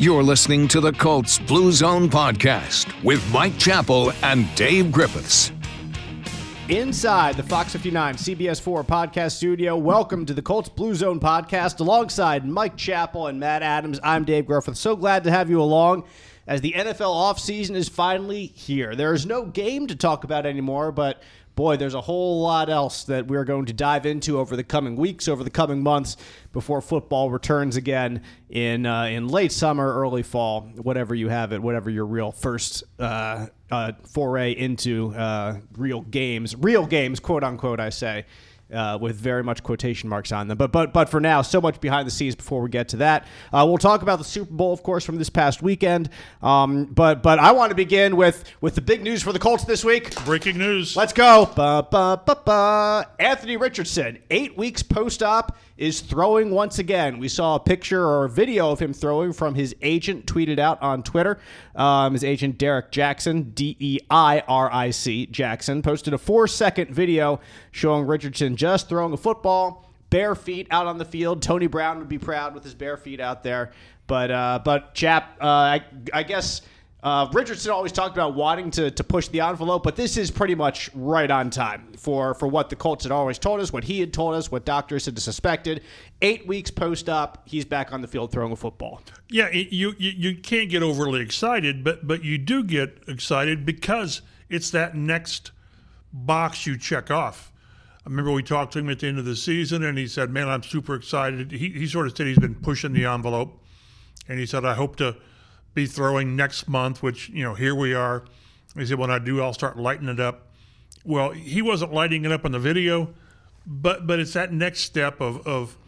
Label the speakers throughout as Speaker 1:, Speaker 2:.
Speaker 1: You're listening to the Colts Blue Zone podcast with Mike Chappell and Dave Griffiths.
Speaker 2: Inside the Fox 59 CBS 4 podcast studio, welcome to the Colts Blue Zone podcast alongside Mike Chappell and Matt Adams. I'm Dave Griffiths. So glad to have you along as the NFL offseason is finally here. There is no game to talk about anymore, but boy, there's a whole lot else that we're going to dive into over the coming weeks, over the coming months, before football returns again in uh, in late summer, early fall, whatever you have it, whatever your real first uh, uh, foray into uh, real games, real games, quote unquote, I say uh, with very much quotation marks on them. But but but for now, so much behind the scenes before we get to that. Uh, we'll talk about the Super Bowl, of course, from this past weekend. Um, but but I want to begin with with the big news for the Colts this week.
Speaker 3: Breaking news.
Speaker 2: Let's go. Ba, ba, ba, ba. Anthony Richardson, eight weeks post op is throwing once again. We saw a picture or a video of him throwing from his agent tweeted out on Twitter. Um, his agent, Deiric Jackson, D E I R I C, Jackson, posted a four second video showing Richardson just throwing a football, bare feet out on the field. Tony Brown would be proud with his bare feet out there. But, uh, but Chap, uh, I, I guess uh, Richardson always talked about wanting to, to push the envelope, but this is pretty much right on time for, for what the Colts had always told us, what he had told us, what doctors had suspected. Eight weeks post op, he's back on the field throwing a football.
Speaker 3: Yeah, you, you you can't get overly excited, but but you do get excited because it's that next box you check off. I remember we talked to him at the end of the season, and he said, "Man, I'm super excited." He he sort of said he's been pushing the envelope, and he said, "I hope to." be throwing next month, which, you know, here we are. He said, when I do, I'll start lighting it up. Well, he wasn't lighting it up in the video, but but it's that next step of, of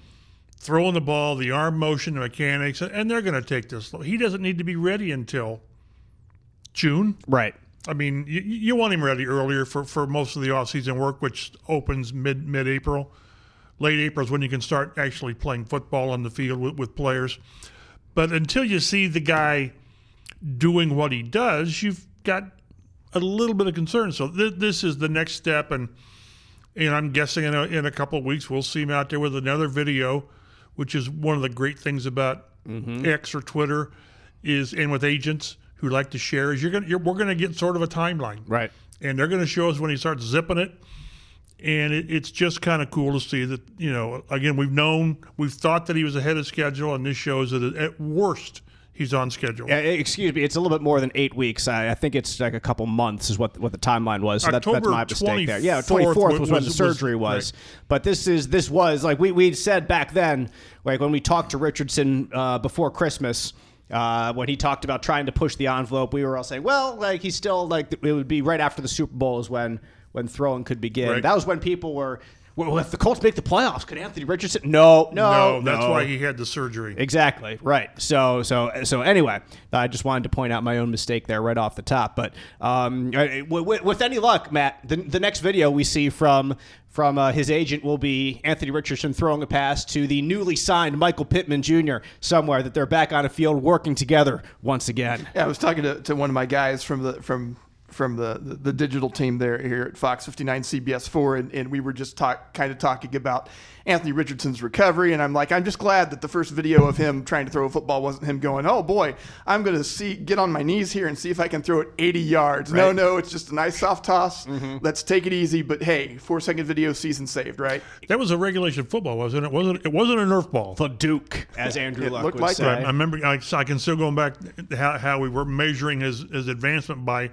Speaker 3: throwing the ball, the arm motion, the mechanics, and they're going to take this. He doesn't need to be ready until June.
Speaker 2: Right.
Speaker 3: I mean, you, you want him ready earlier for, for most of the offseason work, which opens mid mid April. Late April is when you can start actually playing football on the field with, with players. But until you see the guy doing what he does, you've got a little bit of concern. So th- this is the next step, and and I'm guessing in a, in a couple of weeks we'll see him out there with another video, which is one of the great things about mm-hmm. X or Twitter, is and with agents who like to share is you're gonna you're, we're gonna get sort of a timeline,
Speaker 2: right?
Speaker 3: And they're gonna show us when he starts zipping it. And it, it's just kind of cool to see that, you know, again, we've known, we've thought that he was ahead of schedule, and this shows that at worst, he's on schedule.
Speaker 2: Yeah, excuse me, it's a little bit more than eight weeks. I, I, think it's like a couple months is what what the timeline was. So that, that's my mistake there. Yeah, twenty fourth was, was, when the surgery was. was. Right. But this is this was like we we said back then, like when we talked to Richardson uh, before Christmas. Uh, when he talked about trying to push the envelope, we were all saying, "Well, like he's still like it would be right after the Super Bowl is when when throwing could begin." Right. That was when people were well, if the Colts make the playoffs, could Anthony Richardson? No, no,
Speaker 3: no. That's why he had the surgery.
Speaker 2: Exactly right. So, so, so. Anyway, I just wanted to point out my own mistake there right off the top. But um, with, with, any luck, Matt, the, the next video we see from from uh, his agent will be Anthony Richardson throwing a pass to the newly signed Michael Pittman Jr. somewhere that they're back on a field working together once again.
Speaker 4: Yeah, I was talking to, to one of my guys from the from from the, the, the, digital team there here at Fox 59 CBS 4, and, and we were just talk, kind of talking about Anthony Richardson's recovery. And I'm like, I'm just glad that the first video of him trying to throw a football wasn't him going, oh boy, I'm going to see get on my knees here and see if I can throw it 80 yards. Right. No, no, it's just a nice soft toss. Mm-hmm. Let's take it easy. But hey, four second video, season saved, right?
Speaker 3: That was a regulation football, wasn't it? Wasn't it wasn't a Nerf ball?
Speaker 2: The Duke, as Andrew
Speaker 4: it
Speaker 2: Luck
Speaker 4: looked
Speaker 2: would
Speaker 4: like
Speaker 2: say.
Speaker 4: Right.
Speaker 3: I remember. I, I can still going back how, how we were measuring his, his advancement by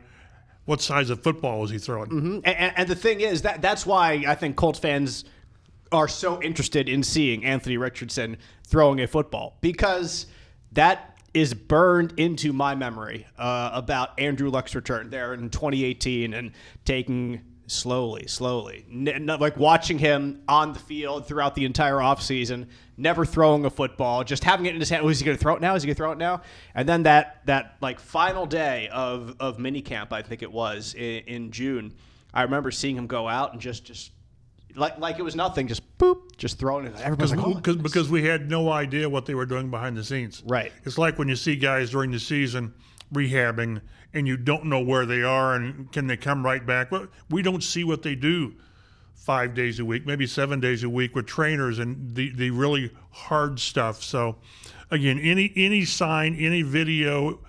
Speaker 3: what size of football was he throwing?
Speaker 2: Mm-hmm. And, and, the thing is that that's why I think Colts fans are so interested in seeing Anthony Richardson throwing a football because that is burned into my memory uh, about Andrew Luck's return there in 2018 and taking slowly, slowly, like watching him on the field throughout the entire offseason, never throwing a football, just having it in his hand. Oh, is he going to throw it now? Is he going to throw it now? And then that that like final day of of minicamp, I think it was in, in June. I remember seeing him go out and just just like like it was nothing, just boop, just throwing it. Everybody's like, oh,
Speaker 3: because because we had no idea what they were doing behind the scenes.
Speaker 2: Right.
Speaker 3: It's like when you see guys during the season rehabbing and you don't know where they are and can they come right back. Well, we don't see what they do five days a week, maybe seven days a week with trainers and the, the really hard stuff. So, again, any any sign, any video,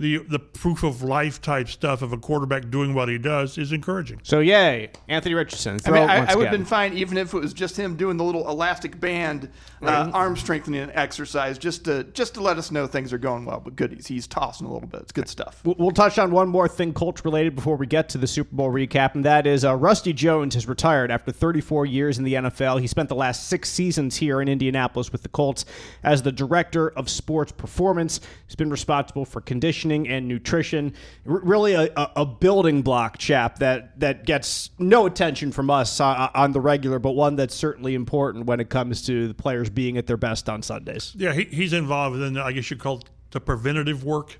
Speaker 3: the the proof of life type stuff of a quarterback doing what he does is encouraging.
Speaker 2: So yay, Anthony Richardson.
Speaker 4: I mean, I, I would have been fine even if it was just him doing the little elastic band uh, arm strengthening exercise, just to just to let us know things are going well. But goodies, he's tossing a little bit. It's good stuff.
Speaker 2: We'll- We'll touch on one more thing Colts related before we get to the Super Bowl recap, and that is uh, Rusty Jones has retired after 34 years in the NFL. He spent the last six seasons here in Indianapolis with the Colts as the director of sports performance. He's been responsible for conditioning and nutrition. R- really, a, a, building block chap that that gets no attention from us on, on the regular, but one that's certainly important when it comes to the players being at their best on Sundays.
Speaker 3: Yeah, he, he's involved in, I guess you call it the preventative work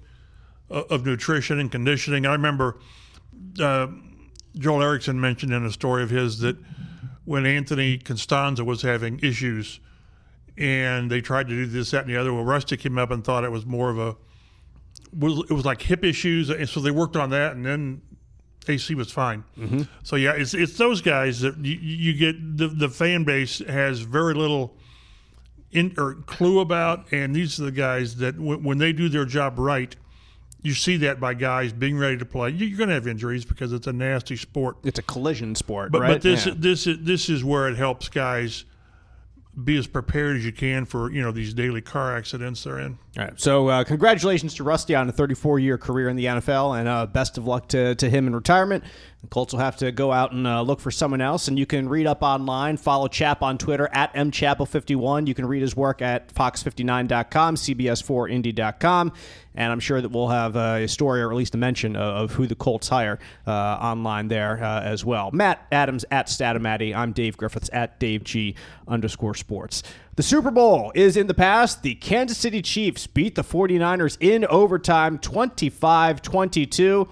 Speaker 3: of, of nutrition and conditioning. I remember uh, Joel Erickson mentioned in a story of his that when Anthony Castonzo was having issues and they tried to do this, that, and the other, well, Rusty came up and thought it was more of a, was, it was like hip issues. And so they worked on that and then AC was fine. Mm-hmm. So yeah, it's it's those guys that you, you get the the fan base has very little in or clue about, and these are the guys that w- when they do their job right, you see that by guys being ready to play. You- You're going to have injuries because it's a nasty sport.
Speaker 2: It's a collision sport,
Speaker 3: But
Speaker 2: right?
Speaker 3: but this
Speaker 2: Yeah.
Speaker 3: this is this is where it helps guys be as prepared as you can for you know these daily car accidents they're in.
Speaker 2: All right. So, uh, congratulations to Rusty on a 34 year career in the NFL, and uh, best of luck to, to him in retirement. The Colts will have to go out and uh, look for someone else. And you can read up online, follow Chap on Twitter at mchappell51. You can read his work at fox59.com, cbs4indy.com. And I'm sure that we'll have uh, a story or at least a mention of, of who the Colts hire uh, online there uh, as well. Matt Adams at Statomati. I'm Dave Griffiths at Dave G underscore sports. The Super Bowl is in the past. The Kansas City Chiefs beat the 49ers in overtime 25 22.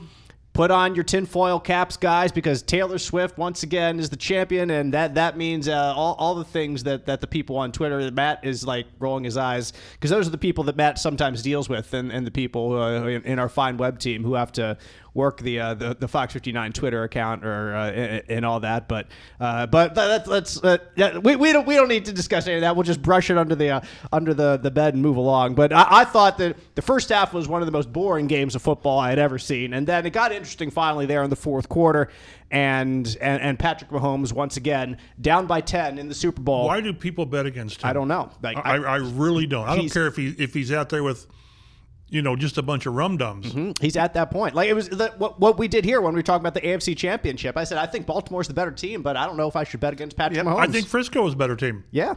Speaker 2: Put on your tinfoil caps, guys, because Taylor Swift once again is the champion, and that that means uh, all, all the things that, that the people on Twitter that Matt is like rolling his eyes because those are the people that Matt sometimes deals with, and, and the people uh, in, in our fine web team who have to work the uh, the, the Fox 59 Twitter account or uh, and, and all that. But uh, but let, let's uh, yeah, we, we don't we don't need to discuss any of that. We'll just brush it under the uh, under the, the bed and move along. But I, I thought that the first half was one of the most boring games of football I had ever seen, and then it got interesting finally there in the fourth quarter. And, and and Patrick Mahomes once again down by ten in the Super Bowl.
Speaker 3: Why do people bet against him?
Speaker 2: I don't know. Like,
Speaker 3: I, I really don't. I don't care if he if he's out there with, you know, just a bunch of rum dums.
Speaker 2: He's at that point. Like it was the, what, what we did here when we were talking about the AFC Championship. I said I think Baltimore's the better team, but I don't know if I should bet against Patrick Mahomes.
Speaker 3: I think Frisco is a better team,
Speaker 2: yeah,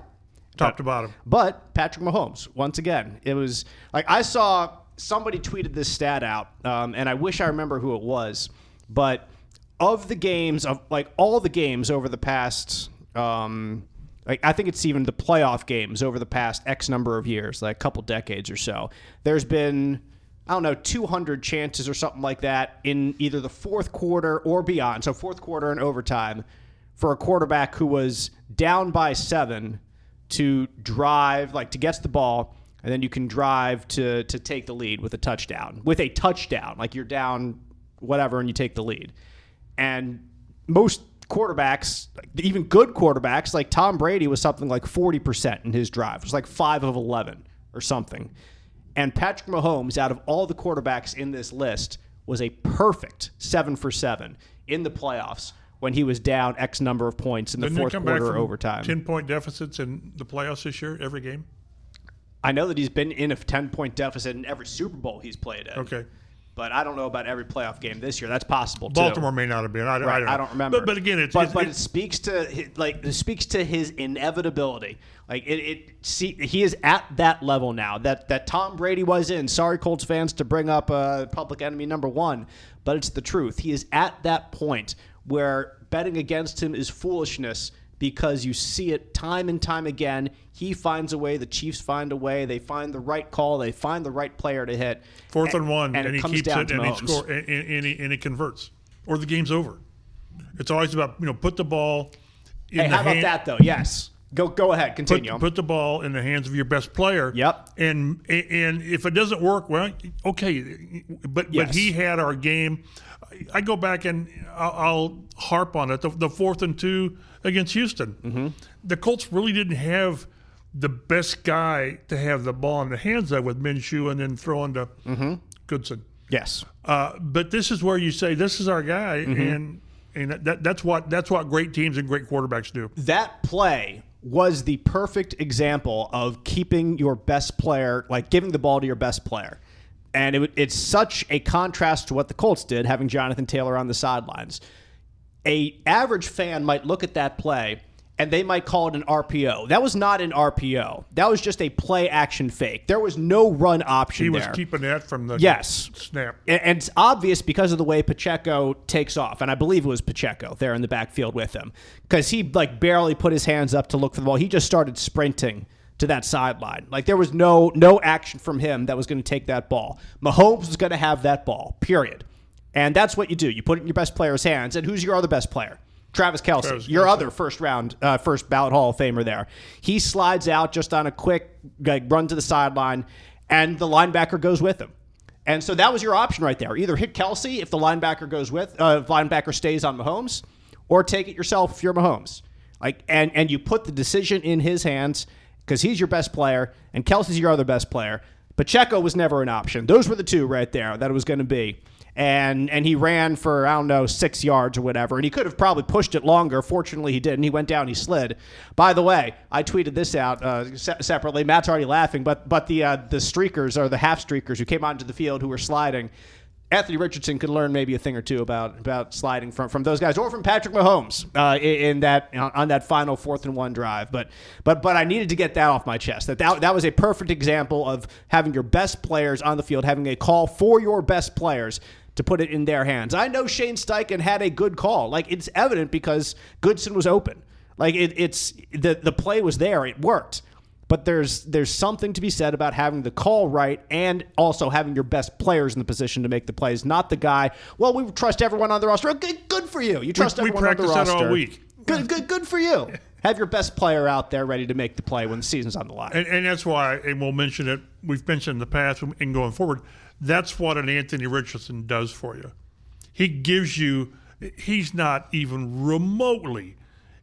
Speaker 3: top to bottom.
Speaker 2: But Patrick Mahomes, once again, it was like I saw somebody tweeted this stat out, um, and I wish I remember who it was. But of the games, of like all the games over the past, um, like I think it's even the playoff games over the past X number of years, like a couple decades or so. There's been I don't know, 200 chances or something like that in either the fourth quarter or beyond. So fourth quarter and overtime for a quarterback who was down by seven to drive, like to get the ball, and then you can drive to to take the lead with a touchdown. With a touchdown, like you're down whatever and you take the lead. And most quarterbacks, even good quarterbacks, like Tom Brady was something like 40% in his drive. It was like 5 of 11 or something. And Patrick Mahomes, out of all the quarterbacks in this list, was a perfect 7 for 7 in the playoffs when he was down X number of points in the
Speaker 3: Didn't
Speaker 2: fourth quarter overtime.
Speaker 3: ten point deficits in the playoffs this year every game?
Speaker 2: I know that he's been in a 10 point deficit in every Super Bowl he's played in.
Speaker 3: Okay.
Speaker 2: But I don't know about every playoff game this year. That's possible too.
Speaker 3: Baltimore may not have been. I,
Speaker 2: Right,
Speaker 3: I, don't,
Speaker 2: I don't remember.
Speaker 3: But, but again, it's,
Speaker 2: but,
Speaker 3: it's,
Speaker 2: but it
Speaker 3: it's
Speaker 2: speaks to like it speaks to his inevitability. Like it, it see he is at that level now that that Tom Brady was in. Sorry, Colts fans, to bring up uh, public enemy number one, but it's the truth. He is at that point where betting against him is foolishness because you see it time and time again. He finds a way. The Chiefs find a way. They find the right call. They find the right player to hit.
Speaker 3: fourth and one,
Speaker 2: and,
Speaker 3: and, he keeps it, and he score, and, and, and he, and he converts, or the game's over. It's always about you know put the ball. In
Speaker 2: Hey,
Speaker 3: the
Speaker 2: how about
Speaker 3: hand,
Speaker 2: that though? Yes, go go ahead.
Speaker 3: Put,
Speaker 2: Continue.
Speaker 3: put the ball in the hands of your best player.
Speaker 2: Yep.
Speaker 3: And and if it doesn't work, well, okay. But
Speaker 2: Yes.
Speaker 3: but he had our game. I go back and I'll, I'll harp on it. The, the fourth and two against Houston. Mm-hmm. The Colts really didn't have the best guy to have the ball in the hands of with Minshew and then throwing to
Speaker 2: Mm-hmm.
Speaker 3: Goodson.
Speaker 2: Yes.
Speaker 3: Uh, but this is where you say this is our guy, and and that, that's what that's what great teams and great quarterbacks do.
Speaker 2: that play was the perfect example of keeping your best player, like giving the ball to your best player. And it, it's such a contrast to what the Colts did, having Jonathan Taylor on the sidelines. A average fan might look at that play and they might call it an RPO. That was not an RPO. That was just a play action fake. There was no run option
Speaker 3: He was
Speaker 2: there.
Speaker 3: keeping that from the
Speaker 2: Yes.
Speaker 3: snap.
Speaker 2: And and it's obvious because of the way Pacheco takes off, and I believe it was Pacheco there in the backfield with him, because he like barely put his hands up to look for the ball. He just started sprinting to that sideline. Like there was no no action from him that was going to take that ball. Mahomes was going to have that ball. Period. And that's what you do. You put it in your best player's hands. And who's your other best player? Travis Kelce,
Speaker 3: Travis
Speaker 2: your other first round, uh, first ballot Hall of Famer there. He slides out just on a quick like, run to the sideline, and the linebacker goes with him. And so that was your option right there. Either hit Kelce if the linebacker goes with, uh, if linebacker stays on Mahomes, or take it yourself if you're Mahomes. Like, and and you put the decision in his hands because he's your best player, and Kelce's your other best player. Pacheco was never an option. Those were the two right there that it was going to be. And and he ran for I don't know six yards or whatever, and he could have probably pushed it longer. Fortunately, he didn't. He went down, he slid. By the way, I tweeted this out uh, se- separately. Matt's already laughing, but but the uh, the streakers or the half streakers who came onto the field who were sliding. Anthony Richardson could learn maybe a thing or two about about sliding from, from those guys or from Patrick Mahomes uh, in, that on, on that final fourth and one drive. But but but I needed to get that off my chest. That that, that was a perfect example of having your best players on the field, having a call for your best players to put it in their hands. I know Shane Steichen had a good call. Like it's evident because Goodson was open. Like it, it's the the play was there. It worked. But there's there's something to be said about having the call right and also having your best players in the position to make the plays, not the guy. Well, we trust everyone on the roster. Good, good for you. You trust
Speaker 3: we
Speaker 2: everyone on the
Speaker 3: practiced
Speaker 2: roster.
Speaker 3: that all week.
Speaker 2: Good, good, good for you. Have your best player out there ready to make the play when the season's on the line.
Speaker 3: And, and that's why, and we'll mention it, we've mentioned in the past and going forward, that's what an Anthony Richardson does for you. He gives you, he's not even remotely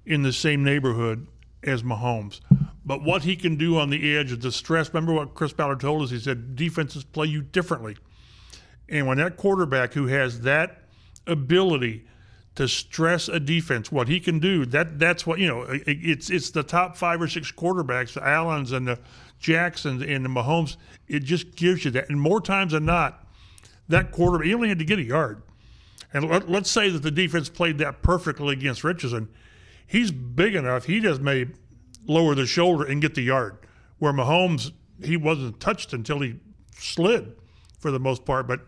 Speaker 3: in the same neighborhood as Mahomes. But what he can do on the edge of the stress, remember what Chris Ballard told us? He said defenses play you differently. And when that quarterback who has that ability to stress a defense, what he can do, that that's what you know. it- It's it's the top five or six quarterbacks, the Allens and the Jacksons and the Mahomes. It just gives you that, and more times than not, that quarterback he only had to get a yard. And let, let's say that the defense played that perfectly against Richardson. He's big enough; he just may lower the shoulder and get the yard. Where Mahomes, he wasn't touched until he slid, for the most part. But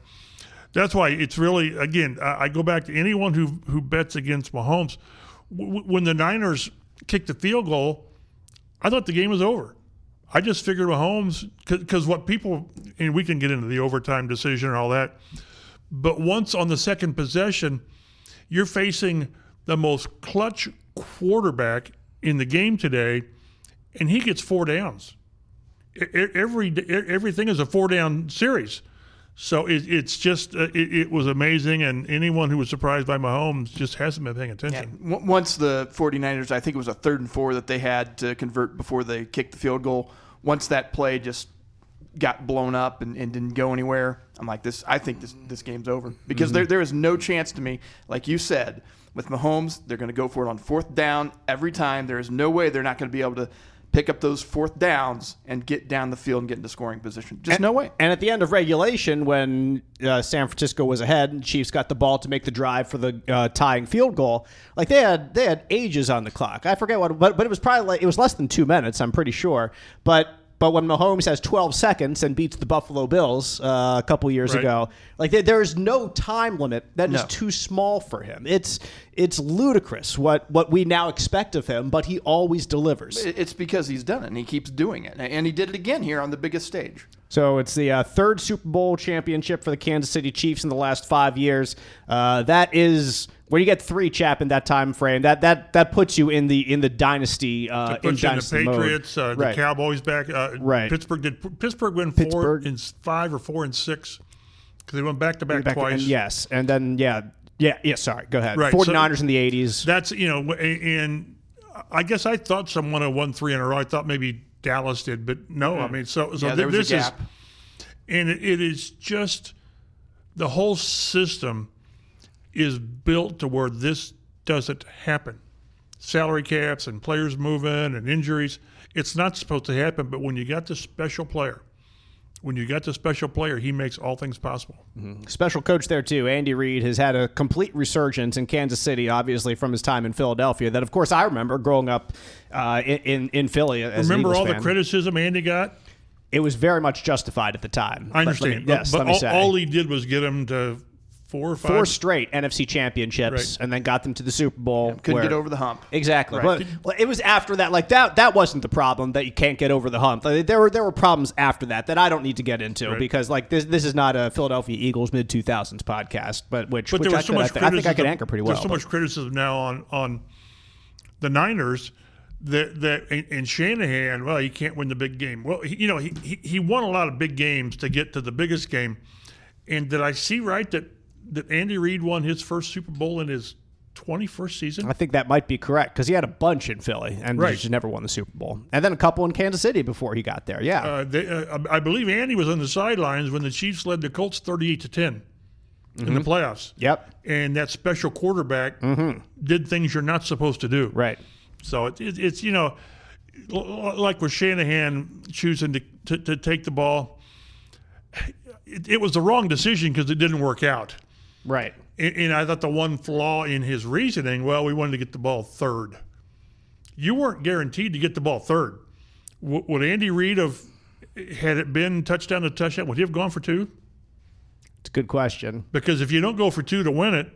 Speaker 3: that's why it's really again. I I go back to anyone who who bets against Mahomes. W- when the Niners kicked the field goal, I thought the game was over. I just figured Mahomes because what people and we can get into the overtime decision and all that. But once on the second possession, you're facing the most clutch quarterback in the game today, and he gets four downs. Every everything is a four down series. So it, it's just uh, it, it was amazing, and anyone who was surprised by Mahomes just hasn't been paying attention.
Speaker 4: W- Once the 49ers, I think it was a third and four that they had to convert before they kicked the field goal. Once that play just got blown up and, and didn't go anywhere, I'm like, this. I think this this game's over because there there is no chance to me, like you said, with Mahomes, they're going to go for it on fourth down every time. There is no way they're not going to be able to pick up those fourth downs and get down the field and get into scoring position. Just no way.
Speaker 2: And at the end of regulation, when uh, San Francisco was ahead, and Chiefs got the ball to make the drive for the uh, tying field goal. Like they had, they had ages on the clock. I forget what, but but it was probably like, it was less than two minutes. I'm pretty sure. But but when Mahomes has 12 seconds and beats the Buffalo Bills uh, a couple years
Speaker 3: Right.
Speaker 2: ago, like there, there is no time limit that is
Speaker 4: No.
Speaker 2: too small for him. It's it's ludicrous what what we now expect of him, but he always delivers.
Speaker 4: It's because he's done it and he keeps doing it, and he did it again here on the biggest stage.
Speaker 2: So it's the uh, third Super Bowl championship for the Kansas City Chiefs in the last five years. Uh, that is when you get three chap in that time frame. That that that puts you in the in the dynasty uh, in
Speaker 3: Puts in the
Speaker 2: dynasty.
Speaker 3: Patriots, uh, the
Speaker 2: right.
Speaker 3: Cowboys back. Uh,
Speaker 2: Right.
Speaker 3: Pittsburgh did Pittsburgh win four
Speaker 2: Pittsburgh.
Speaker 3: in s- five or four and six because they went back to back twice.
Speaker 2: and yes, and then yeah, yeah, yeah. Sorry, go ahead.
Speaker 3: Right, so-
Speaker 2: 49ers in the 80s.
Speaker 3: That's you know, and I guess I thought someone had won three in a row. I thought maybe Dallas did, but no. I mm. mean, so so
Speaker 4: Yeah, there was a
Speaker 3: this is,
Speaker 4: gap.
Speaker 3: and it, it is just the whole system is built to where this doesn't happen. Salary caps and players moving and injuries. It's not supposed to happen, but when you got the special player, when you got the special player, he makes all things possible.
Speaker 2: Special coach there too, Andy Reid has had a complete resurgence in Kansas City, obviously from his time in Philadelphia. That of course I remember growing up uh, in, in Philly. As
Speaker 3: Remember all the criticism Andy got?
Speaker 2: It was very much justified at the time.
Speaker 3: I
Speaker 2: let me-
Speaker 3: understand.
Speaker 2: yes,
Speaker 3: but
Speaker 2: let me
Speaker 3: all, all he did was get him to four or five.
Speaker 2: Four straight NFC championships,
Speaker 3: Right.
Speaker 2: and then got them to the Super Bowl.
Speaker 4: Couldn't
Speaker 2: where-
Speaker 4: get over the hump.
Speaker 2: Exactly.
Speaker 4: Right.
Speaker 2: But well, it was after that. Like that. That wasn't the problem that you can't get over the hump. Like, there were there were problems after that that I don't need to get into
Speaker 3: Right.
Speaker 2: because like this this is not a Philadelphia Eagles mid two thousands podcast, but which
Speaker 3: But
Speaker 2: which
Speaker 3: there
Speaker 2: I,
Speaker 3: was so
Speaker 2: could, I,
Speaker 3: much
Speaker 2: I think. I could anchor pretty well.
Speaker 3: There's so
Speaker 2: but-
Speaker 3: much criticism now on on the Niners that that and, and Shanahan. Well, he can't win the big game. Well, he, you know he, he he won a lot of big games to get to the biggest game. And did I see right that that Andy Reid won his first Super Bowl in his 21st season?
Speaker 2: I think that might be correct because he had a bunch in Philly and
Speaker 3: Right.
Speaker 2: just never won the Super Bowl, and then a couple in Kansas City before he got there. Yeah,
Speaker 3: Uh, they, uh, I believe Andy was on the sidelines when the Chiefs led the Colts 38 to 10 in
Speaker 2: Mm-hmm.
Speaker 3: the playoffs.
Speaker 2: yep,
Speaker 3: And that special quarterback did things you're not supposed to do.
Speaker 2: Mm-hmm. right.
Speaker 3: So it, it, it's you know, like with Shanahan choosing to, to, to take the ball, it, it was the wrong decision because it didn't work out.
Speaker 2: Right.
Speaker 3: And, and I thought the one flaw in his reasoning, well, we wanted to get the ball third. You weren't guaranteed to get the ball third. W- would Andy Reid have had it been touchdown to touchdown? Would he have gone for two?
Speaker 2: It's a good question.
Speaker 3: Because if you don't go for two to win it,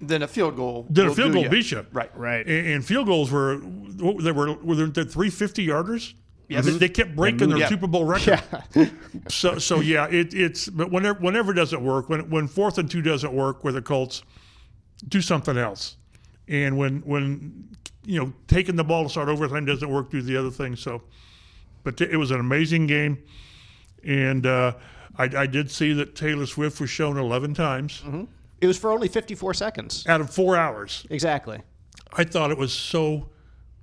Speaker 4: Then a field goal.
Speaker 3: then a field goal
Speaker 4: ya.
Speaker 3: beats you.
Speaker 4: Right.
Speaker 2: Right.
Speaker 3: And, and field goals were what- they were were they three fifty yarders. They, mm-hmm. they kept breaking mm-hmm. their
Speaker 4: Yeah.
Speaker 3: Super Bowl record. so so yeah, it, it's but whenever whenever it doesn't work, when when fourth and two doesn't work with the Colts, do something else. And when when you know taking the ball to start overtime doesn't work, do the other thing. So, but it was an amazing game, and uh, I, I did see that Taylor Swift was shown eleven times mm-hmm.
Speaker 2: It was for only 54 seconds.
Speaker 3: out of four hours.
Speaker 2: Exactly.
Speaker 3: I thought it was so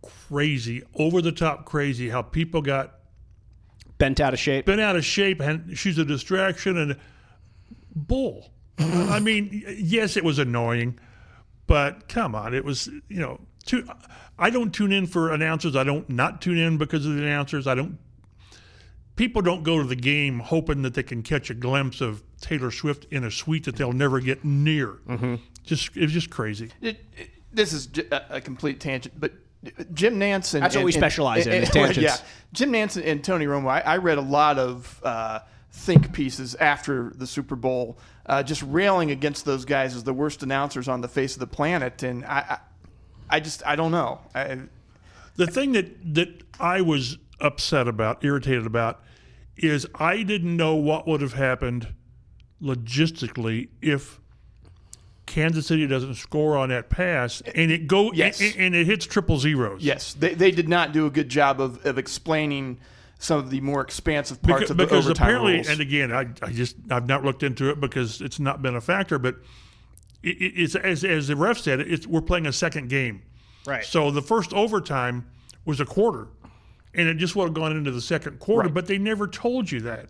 Speaker 3: crazy, over the top crazy, how people got
Speaker 2: Bent out of shape.
Speaker 3: bent out of shape and she's a distraction and bull. I mean, yes, it was annoying, but come on, it was you know. Too, I don't tune in for announcers. I don't not tune in because of the announcers. I don't. People don't go to the game hoping that they can catch a glimpse of Taylor Swift in a suite that they'll never get near. Mm-hmm. Just it was just crazy.
Speaker 4: It, it- this is a complete tangent, but Jim Nantz and
Speaker 2: That's what
Speaker 4: and-
Speaker 2: we
Speaker 4: and-
Speaker 2: specialize in,
Speaker 4: and-
Speaker 2: is
Speaker 4: and-
Speaker 2: tangents.
Speaker 4: Yeah, Jim Nantz and Tony Romo. I, I read a lot of uh, think pieces after the Super Bowl, uh, just railing against those guys as the worst announcers on the face of the planet, and I, I, I just I don't know. I,
Speaker 3: The thing that that I was upset about, irritated about, is I didn't know what would have happened logistically if Kansas City doesn't score on that pass and it go
Speaker 4: Yes.
Speaker 3: and, and it hits triple zeros.
Speaker 4: yes, they, they did not do a good job of, of explaining some of the more expansive parts
Speaker 3: because,
Speaker 4: of the
Speaker 3: because
Speaker 4: overtime
Speaker 3: apparently,
Speaker 4: rules.
Speaker 3: and again, I, I just I've not looked into it because it's not been a factor. But it, it- it's as as the ref said, it's we're playing a second game.
Speaker 2: Right.
Speaker 3: So the first overtime was a quarter, and it just would have gone into the second quarter.
Speaker 4: Right.
Speaker 3: But they never told you that.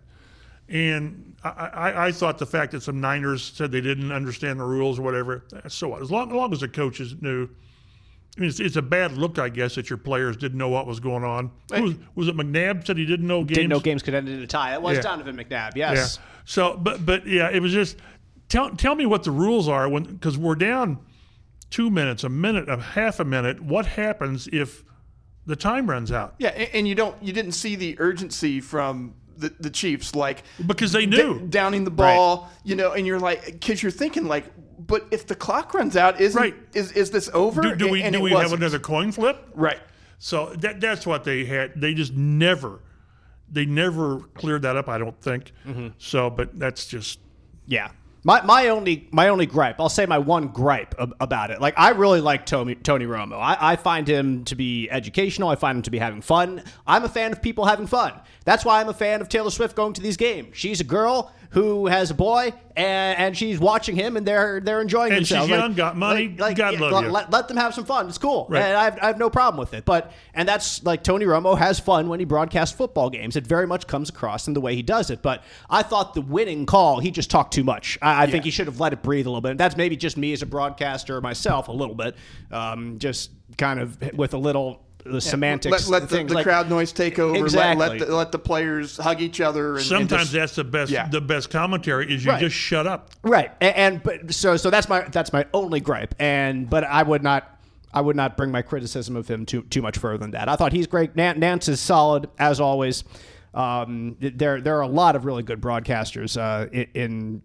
Speaker 3: And I, I, I thought the fact that some Niners said they didn't understand the rules or whatever, so what? As long, as long as the coaches knew. I mean, it's, it's a bad look, I guess, that your players didn't know what was going on. Who was, was it McNabb said he didn't know games?
Speaker 2: Didn't know games could end in a tie. It was
Speaker 3: Yeah.
Speaker 2: Donovan McNabb.
Speaker 3: Yeah.
Speaker 2: Yes.
Speaker 3: So, but but yeah, it was just tell tell me what the rules are when because we're down two minutes, a minute, a half a minute. What happens if the time runs out?
Speaker 4: yeah, and, and you don't you didn't see the urgency from the, the Chiefs like
Speaker 3: Because they
Speaker 4: d-
Speaker 3: knew.
Speaker 4: downing the ball, you know, and you're like, because you're thinking like, but if the clock runs out, isn't
Speaker 3: Right.
Speaker 4: is is this over?
Speaker 3: do, do we
Speaker 4: and
Speaker 3: do we have
Speaker 4: wasn't.
Speaker 3: another coin flip?
Speaker 4: Right.
Speaker 3: So that that's what they had. They just never, they never cleared that up. I don't think.
Speaker 2: Mm-hmm.
Speaker 3: So, but that's just
Speaker 2: Yeah. My, my only my only gripe, I'll say my one gripe ab- about it. Like I really like Tony Tony Romo. I, I find him to be educational. I find him to be having fun. I'm a fan of people having fun. That's why I'm a fan of Taylor Swift going to these games. She's a girl who has a boy and, and she's watching him and they're they're enjoying
Speaker 3: And she's
Speaker 2: themselves.
Speaker 3: young, got money, God love
Speaker 2: let,
Speaker 3: you.
Speaker 2: Let, let them have some fun. It's cool.
Speaker 3: Right.
Speaker 2: And I have, I have no problem with it. But and that's like Tony Romo has fun when he broadcasts football games. It very much comes across in the way he does it. But I thought the winning call, he just talked too much. I, I think he should have let it breathe a little bit. That's maybe just me as a broadcaster myself a little bit, um, just kind of with a little the semantics.
Speaker 4: Let, let the, the
Speaker 2: like-
Speaker 4: crowd noise take over.
Speaker 2: Exactly.
Speaker 4: Let, let, the, let the players hug each other. And, and
Speaker 3: Sometimes
Speaker 4: just-
Speaker 3: that's the best.
Speaker 4: yeah.
Speaker 3: The best commentary is you
Speaker 2: Right.
Speaker 3: just shut up.
Speaker 2: Right, and, and but so so that's my that's my only gripe, and but I would not I would not bring my criticism of him too too much further than that. I thought he's great. Nan- Nantz is solid as always. Um, there there are a lot of really good broadcasters uh, in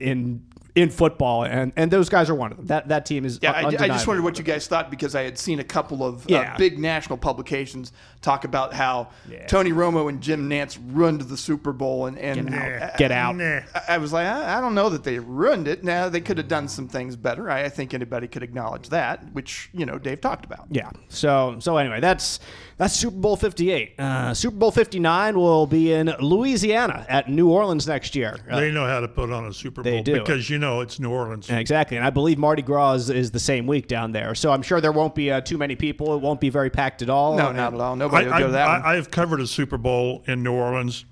Speaker 2: in in football, and and those guys are one of them. That that team is
Speaker 4: Yeah, I, I just wondered what you guys thought because I had seen a couple of
Speaker 2: Yeah.
Speaker 4: uh, big national publications talk about how
Speaker 2: Yeah.
Speaker 4: Tony Romo and Jim Nantz ruined the Super Bowl, and, and
Speaker 3: out.
Speaker 2: Get out.
Speaker 3: Nah.
Speaker 4: I- I was like, I, I don't know that they ruined it. Now they could have done some things better. I, I think anybody could acknowledge that, which you know Dave talked about.
Speaker 2: Yeah. So so anyway, that's that's Super Bowl 58. Uh, Super Bowl 59 will be in Louisiana at New Orleans next year. Uh,
Speaker 3: They know how to put on a Super Bowl
Speaker 2: They do.
Speaker 3: because you know it's New Orleans.
Speaker 2: Exactly, and I believe Mardi Gras is, is the same week down there, so I'm sure there won't be uh, too many people. It won't be very packed at all.
Speaker 4: No, not at all.
Speaker 3: I,
Speaker 4: Nobody will go to that one.
Speaker 3: I, have covered a Super Bowl in New Orleans,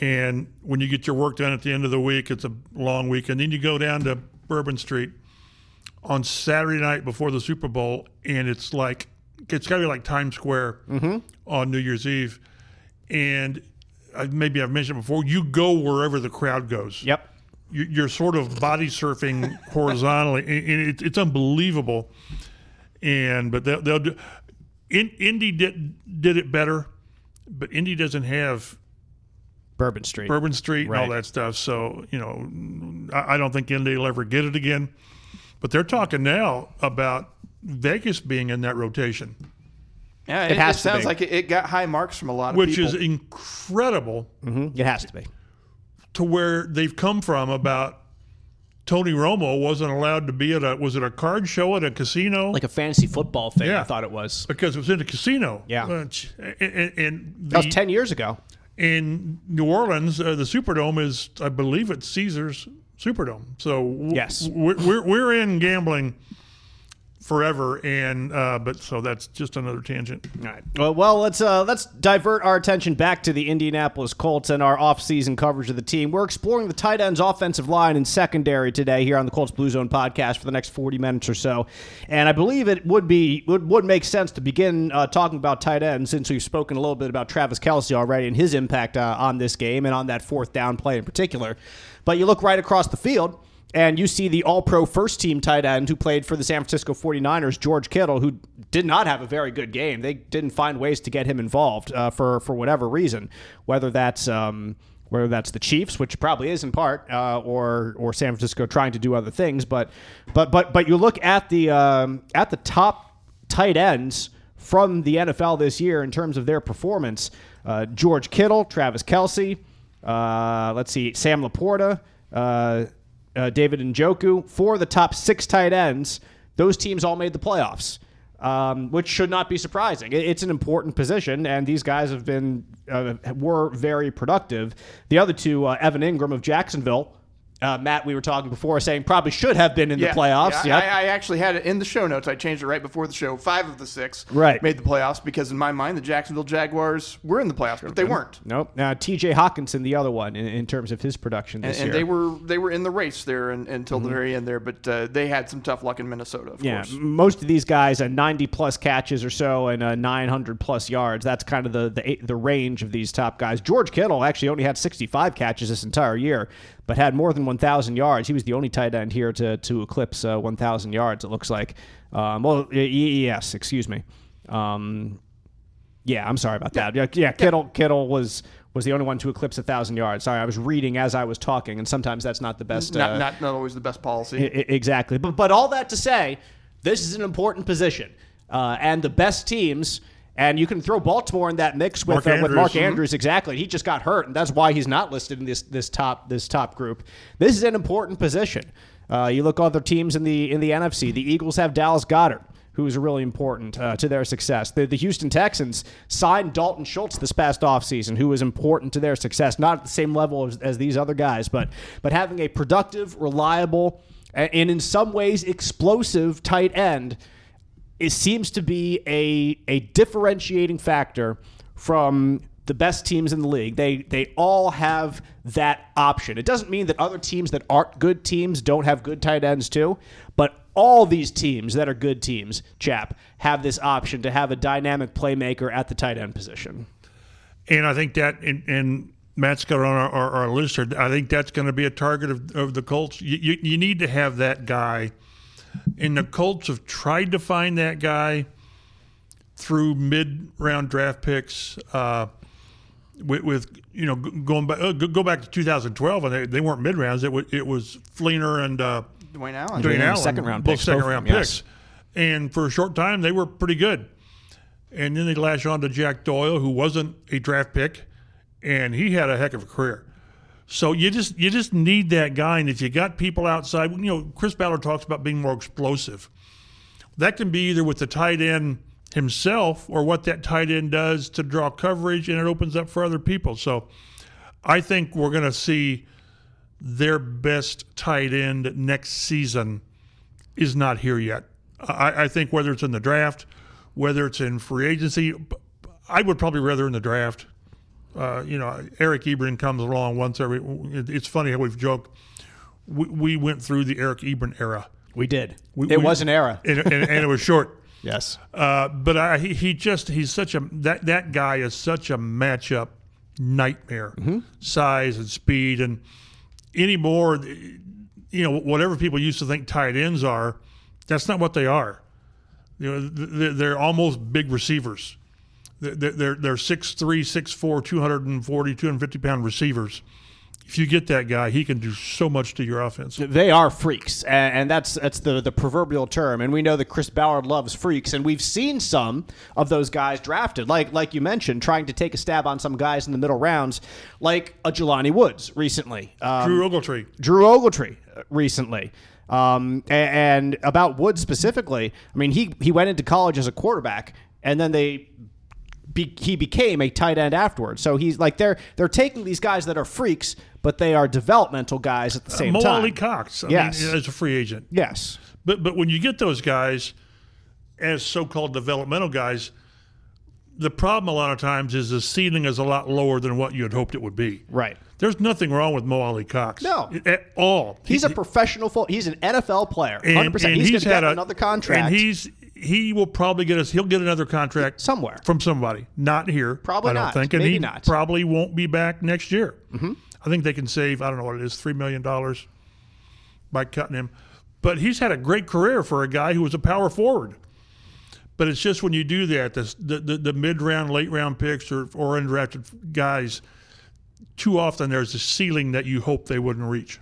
Speaker 3: and when you get your work done at the end of the week, it's a long week, and then you go down to Bourbon Street on Saturday night before the Super Bowl, and it's like it's got to be like Times Square
Speaker 2: Mm-hmm.
Speaker 3: on New Year's Eve, and I, maybe I've mentioned before, you go wherever the crowd goes.
Speaker 2: Yep.
Speaker 3: you- you're sort of body surfing horizontally, and it, it's unbelievable. And but they'll, they'll do. In, Indy did did it better, but Indy doesn't have
Speaker 2: Bourbon Street.
Speaker 3: Bourbon Street and all
Speaker 2: Right.
Speaker 3: that stuff. So you know, I, I don't think Indy will ever get it again. But they're talking now about Vegas being in that rotation,
Speaker 4: yeah,
Speaker 2: it has to
Speaker 4: sounds
Speaker 2: be.
Speaker 4: like it, it got high marks from a lot of people.
Speaker 3: which
Speaker 4: people.
Speaker 3: is incredible
Speaker 2: Mhm, It has to be.
Speaker 3: to where they've come from. About Tony Romo wasn't allowed to be at a was it a card show at a casino?
Speaker 2: Like a fantasy football thing.
Speaker 3: Yeah.
Speaker 2: I thought it was.
Speaker 3: because it was in a casino.
Speaker 2: Yeah.
Speaker 3: Uh, ch- and, and- and
Speaker 2: That was ten years ago.
Speaker 3: in New Orleans, uh, the Superdome is, I believe, it's Caesars Superdome. So w-
Speaker 2: Yes.
Speaker 3: we're, we're we're in gambling forever, and uh, but so that's just another tangent.
Speaker 2: All right. Well, well, let's uh, let's divert our attention back to the Indianapolis Colts and our off-season coverage of the team. We're exploring the tight ends, offensive line, and secondary today here on the Colts Blue Zone podcast for the next 40 minutes or so. And I believe it would be would, would make sense to begin uh, talking about tight ends since we've spoken a little bit about Travis Kelce already and his impact uh, on this game and on that fourth down play in particular. But you look right across the field. And you see the all pro first team tight end who played for the San Francisco 49ers, George Kittle, who did not have a very good game. They didn't find ways to get him involved uh, for, for whatever reason, whether that's. Um, whether that's the Chiefs, which probably is in part, uh, or or San Francisco trying to do other things, but but but but you look at the um, at the top tight ends from the NFL this year in terms of their performance: uh, George Kittle, Travis Kelce, uh, let's see, Sam LaPorta, uh, David Njoku, four of the top six tight ends. Those teams all made the playoffs, um, which should not be surprising. It- it's an important position, and these guys have been uh, were very productive. The other two, uh, Evan Engram of Jacksonville. Uh, Matt, we were talking before, saying probably should have been in
Speaker 4: Yeah,
Speaker 2: the playoffs.
Speaker 4: Yeah,
Speaker 2: Yep.
Speaker 4: I, I actually had it in the show notes. I changed it right before the show. Five of the six
Speaker 2: Right.
Speaker 4: made the playoffs because in my mind the Jacksonville Jaguars were in the playoffs, but they weren't.
Speaker 2: Nope. Uh, T.J. Hockenson, the other one, in, in terms of his production
Speaker 4: And,
Speaker 2: this
Speaker 4: and
Speaker 2: year.
Speaker 4: they were they were in the race there and, until the very end there, but uh, they had some tough luck in Minnesota. Of
Speaker 2: Yeah,
Speaker 4: course.
Speaker 2: most of these guys are 90 plus catches or so and uh, 900 plus yards. That's kind of the, the the range of these top guys. George Kittle actually only had 65 catches this entire year, but had more than 1,000 yards. He was the only tight end here to to eclipse uh, 1,000 yards. It looks like. Um, well, yes, excuse me. Um, yeah, I'm sorry about that. Yeah, yeah, Kittle Kittle was was the only one to eclipse a thousand yards. Sorry, I was reading as I was talking, and sometimes that's not the best.
Speaker 4: Not,
Speaker 2: uh,
Speaker 4: not not always the best policy.
Speaker 2: I- exactly. But but all that to say, this is an important position, uh, and the best teams And you can throw Baltimore in that mix with
Speaker 3: Mark
Speaker 2: uh, with Mark
Speaker 3: Andrews, mhm.
Speaker 2: Exactly. He just got hurt, and that's why he's not listed in this this top this top group. This is an important position. Uh, you look other teams in the in the NFC. The Eagles have Dallas Goedert, who is really important uh, to their success. The, the Houston Texans signed Dalton Schultz this past offseason, who was important to their success. Not at the same level as, as these other guys, but but having a productive, reliable, and in some ways explosive tight end it seems to be a a differentiating factor from the best teams in the league. They they all have that option. It doesn't mean that other teams that aren't good teams don't have good tight ends too, but all these teams that are good teams, chap, have this option to have a dynamic playmaker at the tight end position.
Speaker 3: And I think that, and, and Matt's got on our, our, our list. I think that's going to be a target of, of the Colts. You, you, you need to have that guy. And the Colts have tried to find that guy through mid round draft picks. Uh, with, with you know going back uh, go go back to 2012 and they, they weren't mid rounds it was it was Fleener and uh,
Speaker 4: Dwayne Allen.
Speaker 3: Dwayne
Speaker 2: Dwayne,
Speaker 3: Allen,
Speaker 2: second round
Speaker 3: both
Speaker 2: picks,
Speaker 3: second
Speaker 2: both
Speaker 3: round
Speaker 2: them,
Speaker 3: picks, and for a short time they were pretty good. And then they lash on to Jack Doyle, who wasn't a draft pick, and he had a heck of a career. So you just you just need that guy, and if you got people outside, you know, Chris Ballard talks about being more explosive. That can be either with the tight end himself or what that tight end does to draw coverage, and it opens up for other people. So I think we're going to see their best tight end next season is not here yet. I, I think whether it's in the draft, whether it's in free agency, I would probably rather in the draft. Uh, you know, Eric Ebron comes along once every. It's funny how we've joked. We, we went through the Eric Ebron era.
Speaker 2: We did.
Speaker 3: We-
Speaker 2: it
Speaker 3: we-
Speaker 2: was an era.
Speaker 3: and, and, and it was short.
Speaker 2: Yes.
Speaker 3: Uh, but I, he, he just he's such a that that guy is such a matchup nightmare, size and speed, and anymore, you know, whatever people used to think tight ends are, that's not what they are. You know, they're almost big receivers. They're they're, they're 6'3", 6'4", 240, 250 pound receivers. If you get that guy, he can do so much to your offense.
Speaker 2: They are freaks, and, and that's that's the the proverbial term. And we know that Chris Ballard loves freaks, and we've seen some of those guys drafted, like like you mentioned, trying to take a stab on some guys in the middle rounds, like a Jelani Woods recently, um,
Speaker 3: Drew Ogletree.
Speaker 2: Drew Ogletree uh, recently. Um, a- and, about Woods specifically, I mean, he he went into college as a quarterback, and then they be, he became a tight end afterwards. So he's like they're they're taking these guys that are freaks, but they are developmental guys at the same
Speaker 3: Mo
Speaker 2: time.
Speaker 3: Alie-Cox. I
Speaker 2: Yes.
Speaker 3: mean, as a free agent.
Speaker 2: Yes.
Speaker 3: But but when you get those guys as so-called developmental guys, the problem a lot of times is the ceiling is a lot lower than what you had hoped it would be.
Speaker 2: Right.
Speaker 3: There's nothing wrong with Mo Alie-Cox.
Speaker 2: No.
Speaker 3: at all.
Speaker 2: He's
Speaker 3: He-
Speaker 2: a professional. He's an NFL player.
Speaker 3: and-
Speaker 2: Hundred percent.
Speaker 3: and
Speaker 2: He's, to
Speaker 3: had a-
Speaker 2: another contract.
Speaker 3: and he's he will probably get us. He'll get another contract
Speaker 2: Somewhere.
Speaker 3: from somebody. Not here.
Speaker 2: Probably
Speaker 3: I don't
Speaker 2: not.
Speaker 3: think, and
Speaker 2: Maybe
Speaker 3: he
Speaker 2: not.
Speaker 3: probably won't be back next year. Mm-hmm. I think they can save. I don't know what it is, three million dollars by cutting him. But he's had a great career for a guy who was a power forward. But it's just when you do that, the the, the, mid round, late round picks or or undrafted guys, too often there's a ceiling that you hope they wouldn't reach.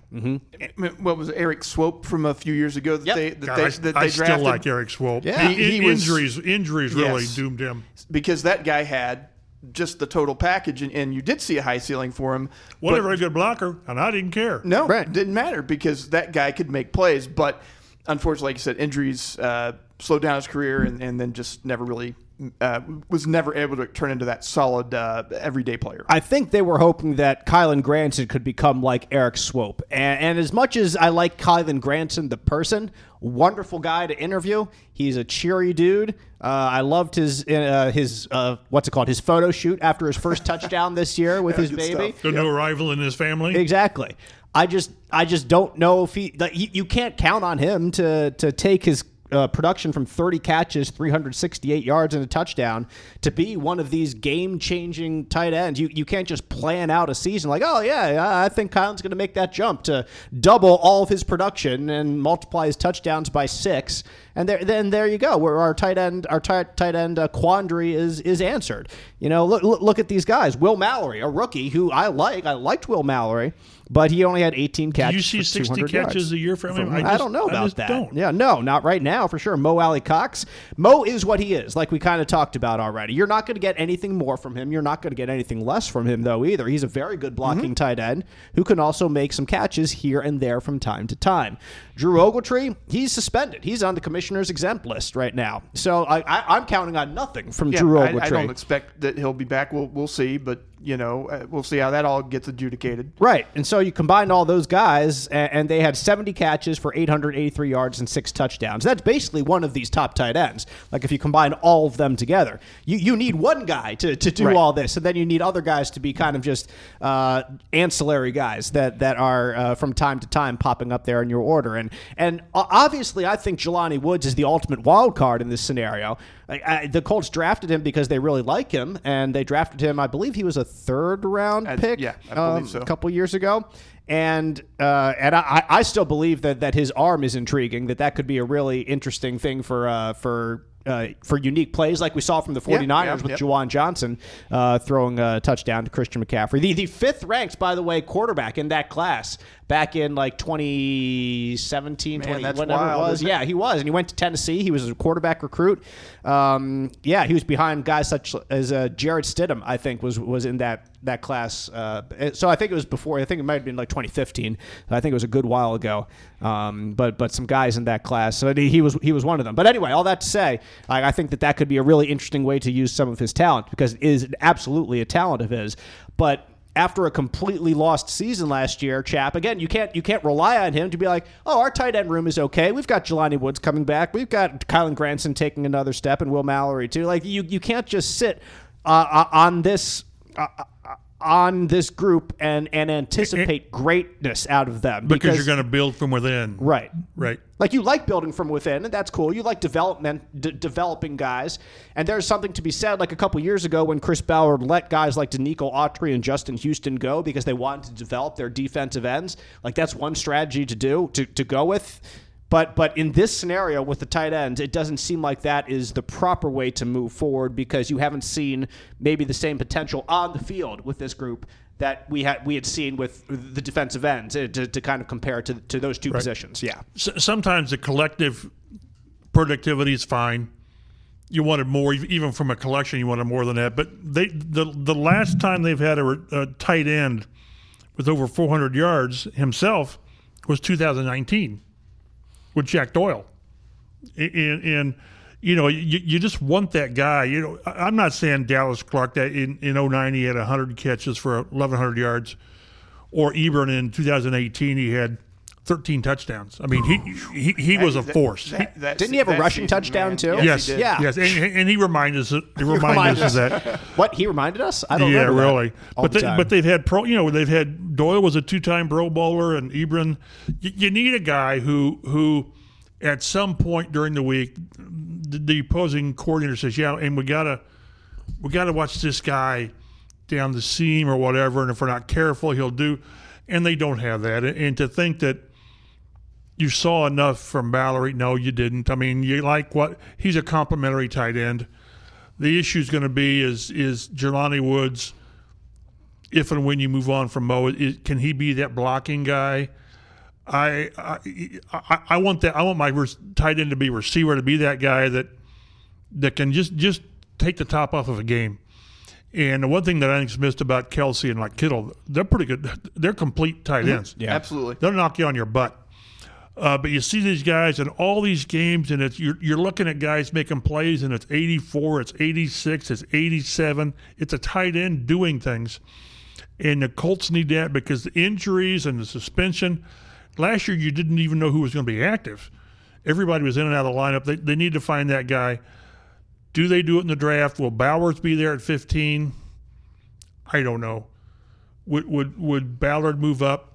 Speaker 4: What was it, Erik Swoope from a few years ago that
Speaker 2: Yep.
Speaker 4: they that
Speaker 3: God,
Speaker 4: they,
Speaker 3: I,
Speaker 4: that
Speaker 3: I
Speaker 4: they
Speaker 3: still
Speaker 4: drafted?
Speaker 3: like Erik Swoope.
Speaker 2: Yeah.
Speaker 3: He-
Speaker 4: He- he was-
Speaker 3: injuries injuries really doomed him.
Speaker 4: because that guy had just the total package, and, and you did see a high ceiling for him.
Speaker 3: Wasn't a
Speaker 4: but-
Speaker 3: very good blocker, and I didn't care.
Speaker 4: No,
Speaker 2: Right.
Speaker 4: didn't matter because that guy could make plays. But unfortunately, like you said, injuries uh, slowed down his career, and, and then just never really uh, was never able to turn into that solid uh, everyday player.
Speaker 2: I think they were hoping that Kylen Granson could become like Erik Swoope. And, and as much as I like Kylen Granson, the person, wonderful guy to interview. He's a cheery dude. Uh, I loved his uh, his uh, what's it called his photo shoot after his first touchdown this year with his baby.
Speaker 4: stuff.
Speaker 3: The new arrival in his family.
Speaker 2: Exactly. I just I just don't know if he like you, you can't count on him to to take his uh, production from 30 catches, 368 yards and a touchdown to be one of these game-changing tight ends. You you can't just plan out a season like, "Oh yeah, I think Kyle's going to make that jump to double all of his production and multiply his touchdowns by 6." And there, then there you go. Where our tight end, our tight tight end uh, quandary is is answered. You know, look look at these guys. Will Mallory, a rookie who I like. I liked Will Mallory, but he only had 18 catches.
Speaker 3: Do you see 60 catches
Speaker 2: yards.
Speaker 3: a year from him? I
Speaker 2: I, don't know
Speaker 3: I
Speaker 2: about
Speaker 3: just
Speaker 2: that.
Speaker 3: don't.
Speaker 2: Yeah, no, not right now. now for sure. Mo Alie-Cox. Mo is what he is, like we kind of talked about already. You're not going to get anything more from him. You're not going to get anything less from him, though, either. He's a very good blocking
Speaker 4: Mm-hmm.
Speaker 2: tight end who can also make some catches here and there from time to time. Drew Ogletree, he's suspended. He's on the commissioner's exempt list right now. So I, I, I'm counting on nothing from
Speaker 4: Yeah,
Speaker 2: Drew
Speaker 4: I,
Speaker 2: Ogletree.
Speaker 4: I don't expect that he'll be back. We'll we'll see, but you know uh, we'll see how that all gets adjudicated.
Speaker 2: Right. And so you combine all those guys, and, they had 70 catches for 883 yards and six touchdowns. That's basically one of these top tight ends. Like if you combine all of them together, you, you need one guy to, to do
Speaker 4: Right.
Speaker 2: all this, and then you need other guys to be kind of just uh, ancillary guys that that are uh, from time to time popping up there in your order. And and uh, obviously, I think Jelani Woods is the ultimate wild card in this scenario. Like, I, the Colts drafted him because they really like him, and they drafted him. I believe he was a third round
Speaker 4: I-
Speaker 2: pick.
Speaker 4: yeah, I believe
Speaker 2: um,
Speaker 4: so.
Speaker 2: A couple years ago, and uh, and I, I still believe that that his arm is intriguing. That that could be a really interesting thing for uh, for. Uh, for unique plays like we saw from the 49ers
Speaker 4: yeah,
Speaker 2: with
Speaker 4: yep.
Speaker 2: Jawan Johnson uh, throwing a touchdown to Christian McCaffrey. The, the fifth ranked, by the way, quarterback in that class back in like 2017,
Speaker 4: Man,
Speaker 2: 20,
Speaker 4: that's
Speaker 2: whatever
Speaker 4: wild,
Speaker 2: it was. Yeah, he was. And he went to Tennessee. He was a quarterback recruit. Um, yeah, he was behind guys such as uh, Jarrett Stidham, I think, was was in that that class. Uh, so I think it was before. I think it might have been like 2015. I think it was a good while ago. Um, but but some guys in that class. So he he was he was one of them. But anyway, all that to say, I, I think that that could be a really interesting way to use some of his talent because it is absolutely a talent of his. But after a completely lost season last year, Chap. Again, you can't you can't rely on him to be like, oh, our tight end room is okay. We've got Jelani Woods coming back. We've got Kylen Granson taking another step, and Will Mallory too. Like you you can't just sit uh, uh, on this. Uh, on this group and and anticipate greatness out of them
Speaker 3: because, you're going to build from within.
Speaker 2: right
Speaker 3: Right.
Speaker 2: like you like building from within, and that's cool. You like development, d- developing guys, and there's something to be said. Like a couple years ago, when Chris Ballard let guys like Denico Autry and Justin Houston go because they wanted to develop their defensive ends. Like that's one strategy to do to, to go with. But but in this scenario with the tight ends, it doesn't seem like that is the proper way to move forward because you haven't seen maybe the same potential on the field with this group that we had we had seen with the defensive ends uh, to, to kind of compare to, to those two positions. Yeah.
Speaker 3: S- sometimes the collective productivity is fine. You wanted more, even from a collection. You wanted more than that. But they, the the last time they've had a, a tight end with over 400 yards himself was 2019 with Jack Doyle. And, and you know, you, you just want that guy. You know, I'm not saying Dallas Clark that in in 09 he had 100 catches for 1,100 yards, or Ebron in 2018 he had 13 touchdowns. I mean, he he, he was a force.
Speaker 4: That- that-
Speaker 2: Didn't he have a rushing
Speaker 4: season,
Speaker 2: touchdown,
Speaker 4: man.
Speaker 2: too?
Speaker 3: yes,
Speaker 4: he did.
Speaker 2: Yeah.
Speaker 3: yes, and, and he reminded us. He reminded us of that.
Speaker 2: What he reminded us? I don't
Speaker 3: Yeah,
Speaker 2: remember that
Speaker 3: really. But
Speaker 2: the
Speaker 3: they, but they've had pro. You know, they've had Doyle was a two-time Pro Bowler, and Ebron. You, you need a guy who who, at some point during the week, the, the opposing coordinator says, "Yeah, and we gotta we gotta watch this guy down the seam or whatever, and if we're not careful, he'll do." And they don't have that. And, and to think that you saw enough from Mallory, no, you didn't. I mean, you like what he's a complimentary tight end. The issue is going to be is is Jelani Woods. If and when you move on from Mo, is, can he be that blocking guy? I I, I, I want that. I want my res- tight end to be receiver to be that guy that that can just just take the top off of a game. And the one thing that I think's missed about Kelce and like Kittle, they're pretty good. They're complete tight mm-hmm. ends.
Speaker 2: Yeah.
Speaker 4: Absolutely.
Speaker 3: They'll knock you on your butt. Uh, but you see these guys in all these games, and it's you're, you're looking at guys making plays, and it's 84, it's 86, it's 87. It's a tight end doing things, and the Colts need that because the injuries and the suspension. Last year, you didn't even know who was going to be active. Everybody was in and out of the lineup. They, they need to find that guy. Do they do it in the draft? Will Bowers be there at 15? I don't know. Would would would Ballard move up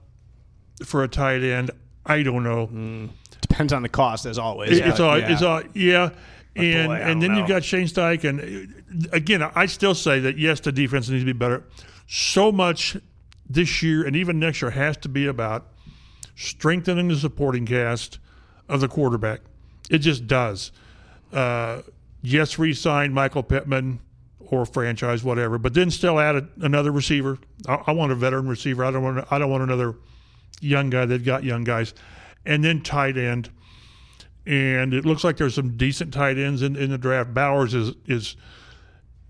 Speaker 3: for a tight end? I don't know.
Speaker 2: depends on the cost as always.
Speaker 3: It- it's all
Speaker 2: yeah.
Speaker 3: it's all yeah. And
Speaker 2: boy,
Speaker 3: and then
Speaker 2: know.
Speaker 3: you've got Shane Steich, and uh, again, I still say that yes, the defense needs to be better. So much this year and even next year has to be about strengthening the supporting cast of the quarterback. It just does. Uh, yes, re-sign Michael Pittman or franchise, whatever, but then still add a, another receiver. I, I want a veteran receiver. I don't want. I don't want another young guy. They've got young guys, and then tight end. and it looks like there's some decent tight ends in, in the draft. Bowers is is.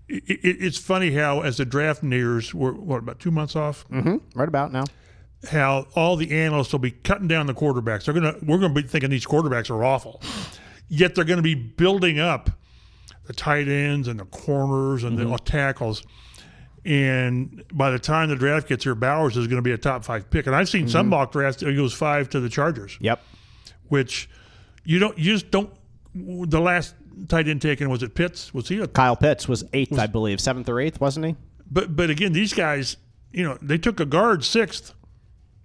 Speaker 3: It, it, it's funny how, as the draft nears, we're what about two months off?
Speaker 2: Mm-hmm. Right about now.
Speaker 3: How all the analysts will be cutting down the quarterbacks. They're gonna we're gonna be thinking these quarterbacks are awful, yet they're going to be building up the tight ends and the corners and the tackles. And by the time the draft gets here, Bowers is going to be a top five pick. And I've seen some mock drafts; he goes five to the Chargers
Speaker 2: Yep.
Speaker 3: which you don't you just don't the last tight end taken was it Pitts was he a,
Speaker 2: Kyle Pitts was eighth, I believe, seventh or eighth, wasn't he?
Speaker 3: but but again these guys you know they took a guard sixth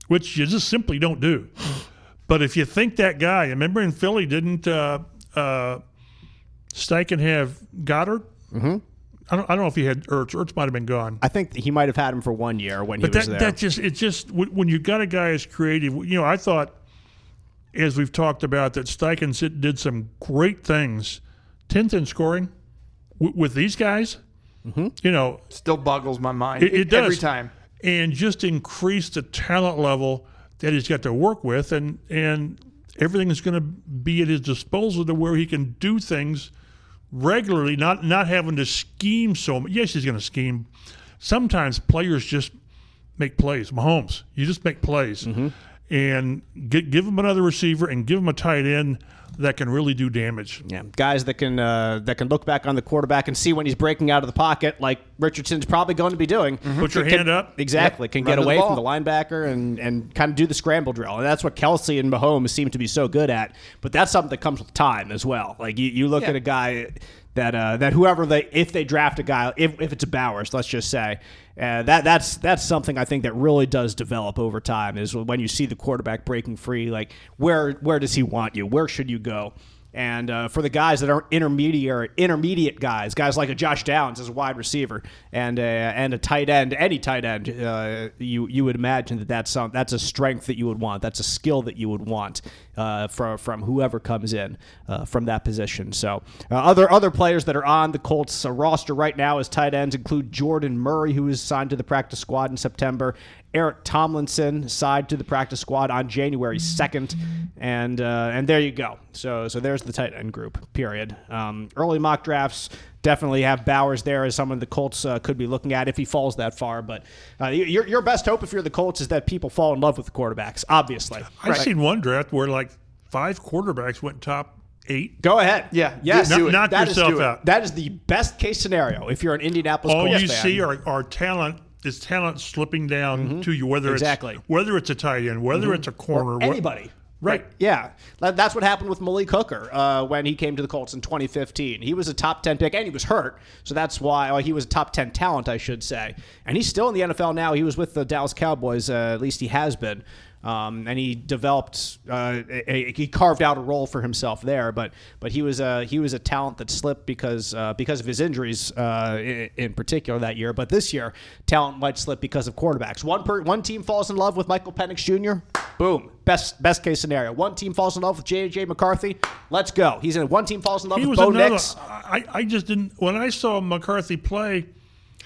Speaker 3: which you just simply don't do but if you think that guy remember in Philly didn't uh uh Steichen have Goedert mm-hmm. I don't, I don't know if he had Ertz Ertz might have been gone
Speaker 2: I think he might have had him for one year when
Speaker 3: But
Speaker 2: he was
Speaker 3: that,
Speaker 2: there.
Speaker 3: that just it's just when when you got a guy as creative. You know, I thought, as we've talked about, that Steichen did some great things, tenth in scoring w- with these guys. Mm-hmm. You know,
Speaker 4: Still boggles my mind
Speaker 3: it, it does
Speaker 4: every time.
Speaker 3: and just increase the talent level that he's got to work with, and and everything is going to be at his disposal to where he can do things regularly, not not having to scheme so much. Yes, he's going to scheme. Sometimes players just make plays. Mahomes, you just make plays, mm-hmm. and get, give him another receiver and give him a tight end that can really do damage.
Speaker 2: Yeah, guys that can uh, that can look back on the quarterback and see when he's breaking out of the pocket, like Richardson's probably going to be doing.
Speaker 3: Put your
Speaker 2: Can-
Speaker 3: hand up.
Speaker 2: Exactly, can
Speaker 4: Run
Speaker 2: get
Speaker 4: to the
Speaker 2: away from the linebacker and and kind of do the scramble drill, and that's what Kelce and Mahomes seem to be so good at. But that's something that comes with time as well. Like you, you look
Speaker 4: Yeah.
Speaker 2: at a guy that uh, that whoever they if they draft a guy, if, if it's a Bowers, let's just say. Uh, that that's that's something I think that really does develop over time is when you see the quarterback breaking free. Like where where does he want you? Where should you go? And uh, for the guys that are intermediate intermediate guys, guys like a Josh Downs as a wide receiver and uh, and a tight end, any tight end, uh, you you would imagine that that's some that's a strength that you would want. That's a skill that you would want uh, from from whoever comes in uh, from that position. So uh, other other players that are on the Colts roster right now as tight ends include Jordan Murray, who is signed to the practice squad in September. Eric Tomlinson signed to the practice squad on January second, and uh, and there you go. So so there's the tight end group. Period. Um, early mock drafts definitely have Bowers there as someone the Colts uh, could be looking at if he falls that far. But uh, your your best hope if you're the Colts is that people fall in love with the quarterbacks. Obviously,
Speaker 3: I've seen one draft where like five quarterbacks went top eight.
Speaker 2: go ahead.
Speaker 4: Yeah,
Speaker 2: yes,
Speaker 4: do.
Speaker 3: Knock
Speaker 2: That is-
Speaker 3: yourself
Speaker 4: do
Speaker 3: out.
Speaker 2: That is the best case scenario if you're an Indianapolis
Speaker 3: All
Speaker 2: Colts
Speaker 3: you
Speaker 2: fan.
Speaker 3: see are, are talent is talent slipping down to you, whether
Speaker 2: Mm-hmm. Exactly. Mm-hmm.
Speaker 3: it's whether it's a tight end, whether it's a corner, wh-
Speaker 2: anybody.
Speaker 3: Right.
Speaker 2: Yeah. That's what happened with Malik Hooker uh, when he came to the Colts in 2015. He was a top 10 pick and he was hurt. So that's why well, he was a top 10 talent, I should say. And he's still in the NFL now. He was with the Dallas Cowboys, uh, at least he has been. Um, and he developed, uh, a, a- he carved out a role for himself there. But but he was a he was a talent that slipped because uh, because of his injuries uh, in, in particular that year. But this year, talent might slip because of quarterbacks. One per, one team falls in love with Michael Penix Jr. Boom, best best case scenario. One team falls in love with J.J. McCarthy. Let's go. He's in. One team falls in love
Speaker 3: He
Speaker 2: with
Speaker 3: was
Speaker 2: Bo
Speaker 3: another.
Speaker 2: Nix.
Speaker 3: I, I just didn't. When I saw McCarthy play,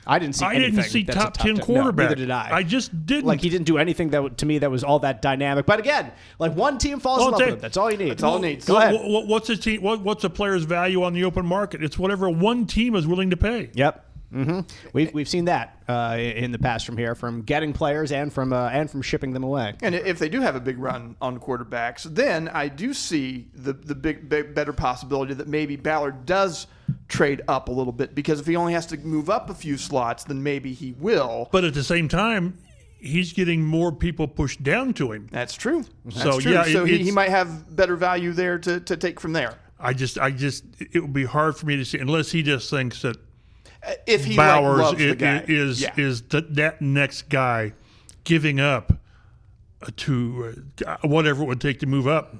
Speaker 2: I didn't see.
Speaker 3: I
Speaker 2: anything
Speaker 3: didn't see
Speaker 2: that's a
Speaker 3: top, ten
Speaker 2: No,
Speaker 3: quarterback.
Speaker 2: neither did I.
Speaker 3: I just didn't.
Speaker 2: like he didn't do anything that to me that was all that dynamic. But again, like one team falls
Speaker 3: Well,
Speaker 2: in love
Speaker 3: they-
Speaker 2: with him. That's all you need.
Speaker 4: That's all it needs.
Speaker 2: Go
Speaker 3: What-
Speaker 2: ahead.
Speaker 3: what's a team? What, what's a player's value on the open market? It's whatever one team is willing to pay.
Speaker 2: Yep. Hmm We've we've seen that uh, in the past from here, from getting players and from uh, and from shipping them away.
Speaker 4: And if they do have a big run on quarterbacks, then I do see the the big, big better possibility that maybe Ballard does trade up a little bit because if he only has to move up a few slots, then maybe he will.
Speaker 3: But at the same time, he's getting more people pushed down to him.
Speaker 4: That's true. That's
Speaker 3: So,
Speaker 4: true.
Speaker 3: yeah,
Speaker 4: so
Speaker 3: it-
Speaker 4: he, he might have better value there to, to take from there.
Speaker 3: I just, I just, it would be hard for me to see unless he just thinks that
Speaker 4: If he
Speaker 3: Bowers
Speaker 4: like, loves
Speaker 3: i-
Speaker 4: the guy.
Speaker 3: is
Speaker 4: yeah.
Speaker 3: is th- that next guy giving up uh, to uh, whatever it would take to move up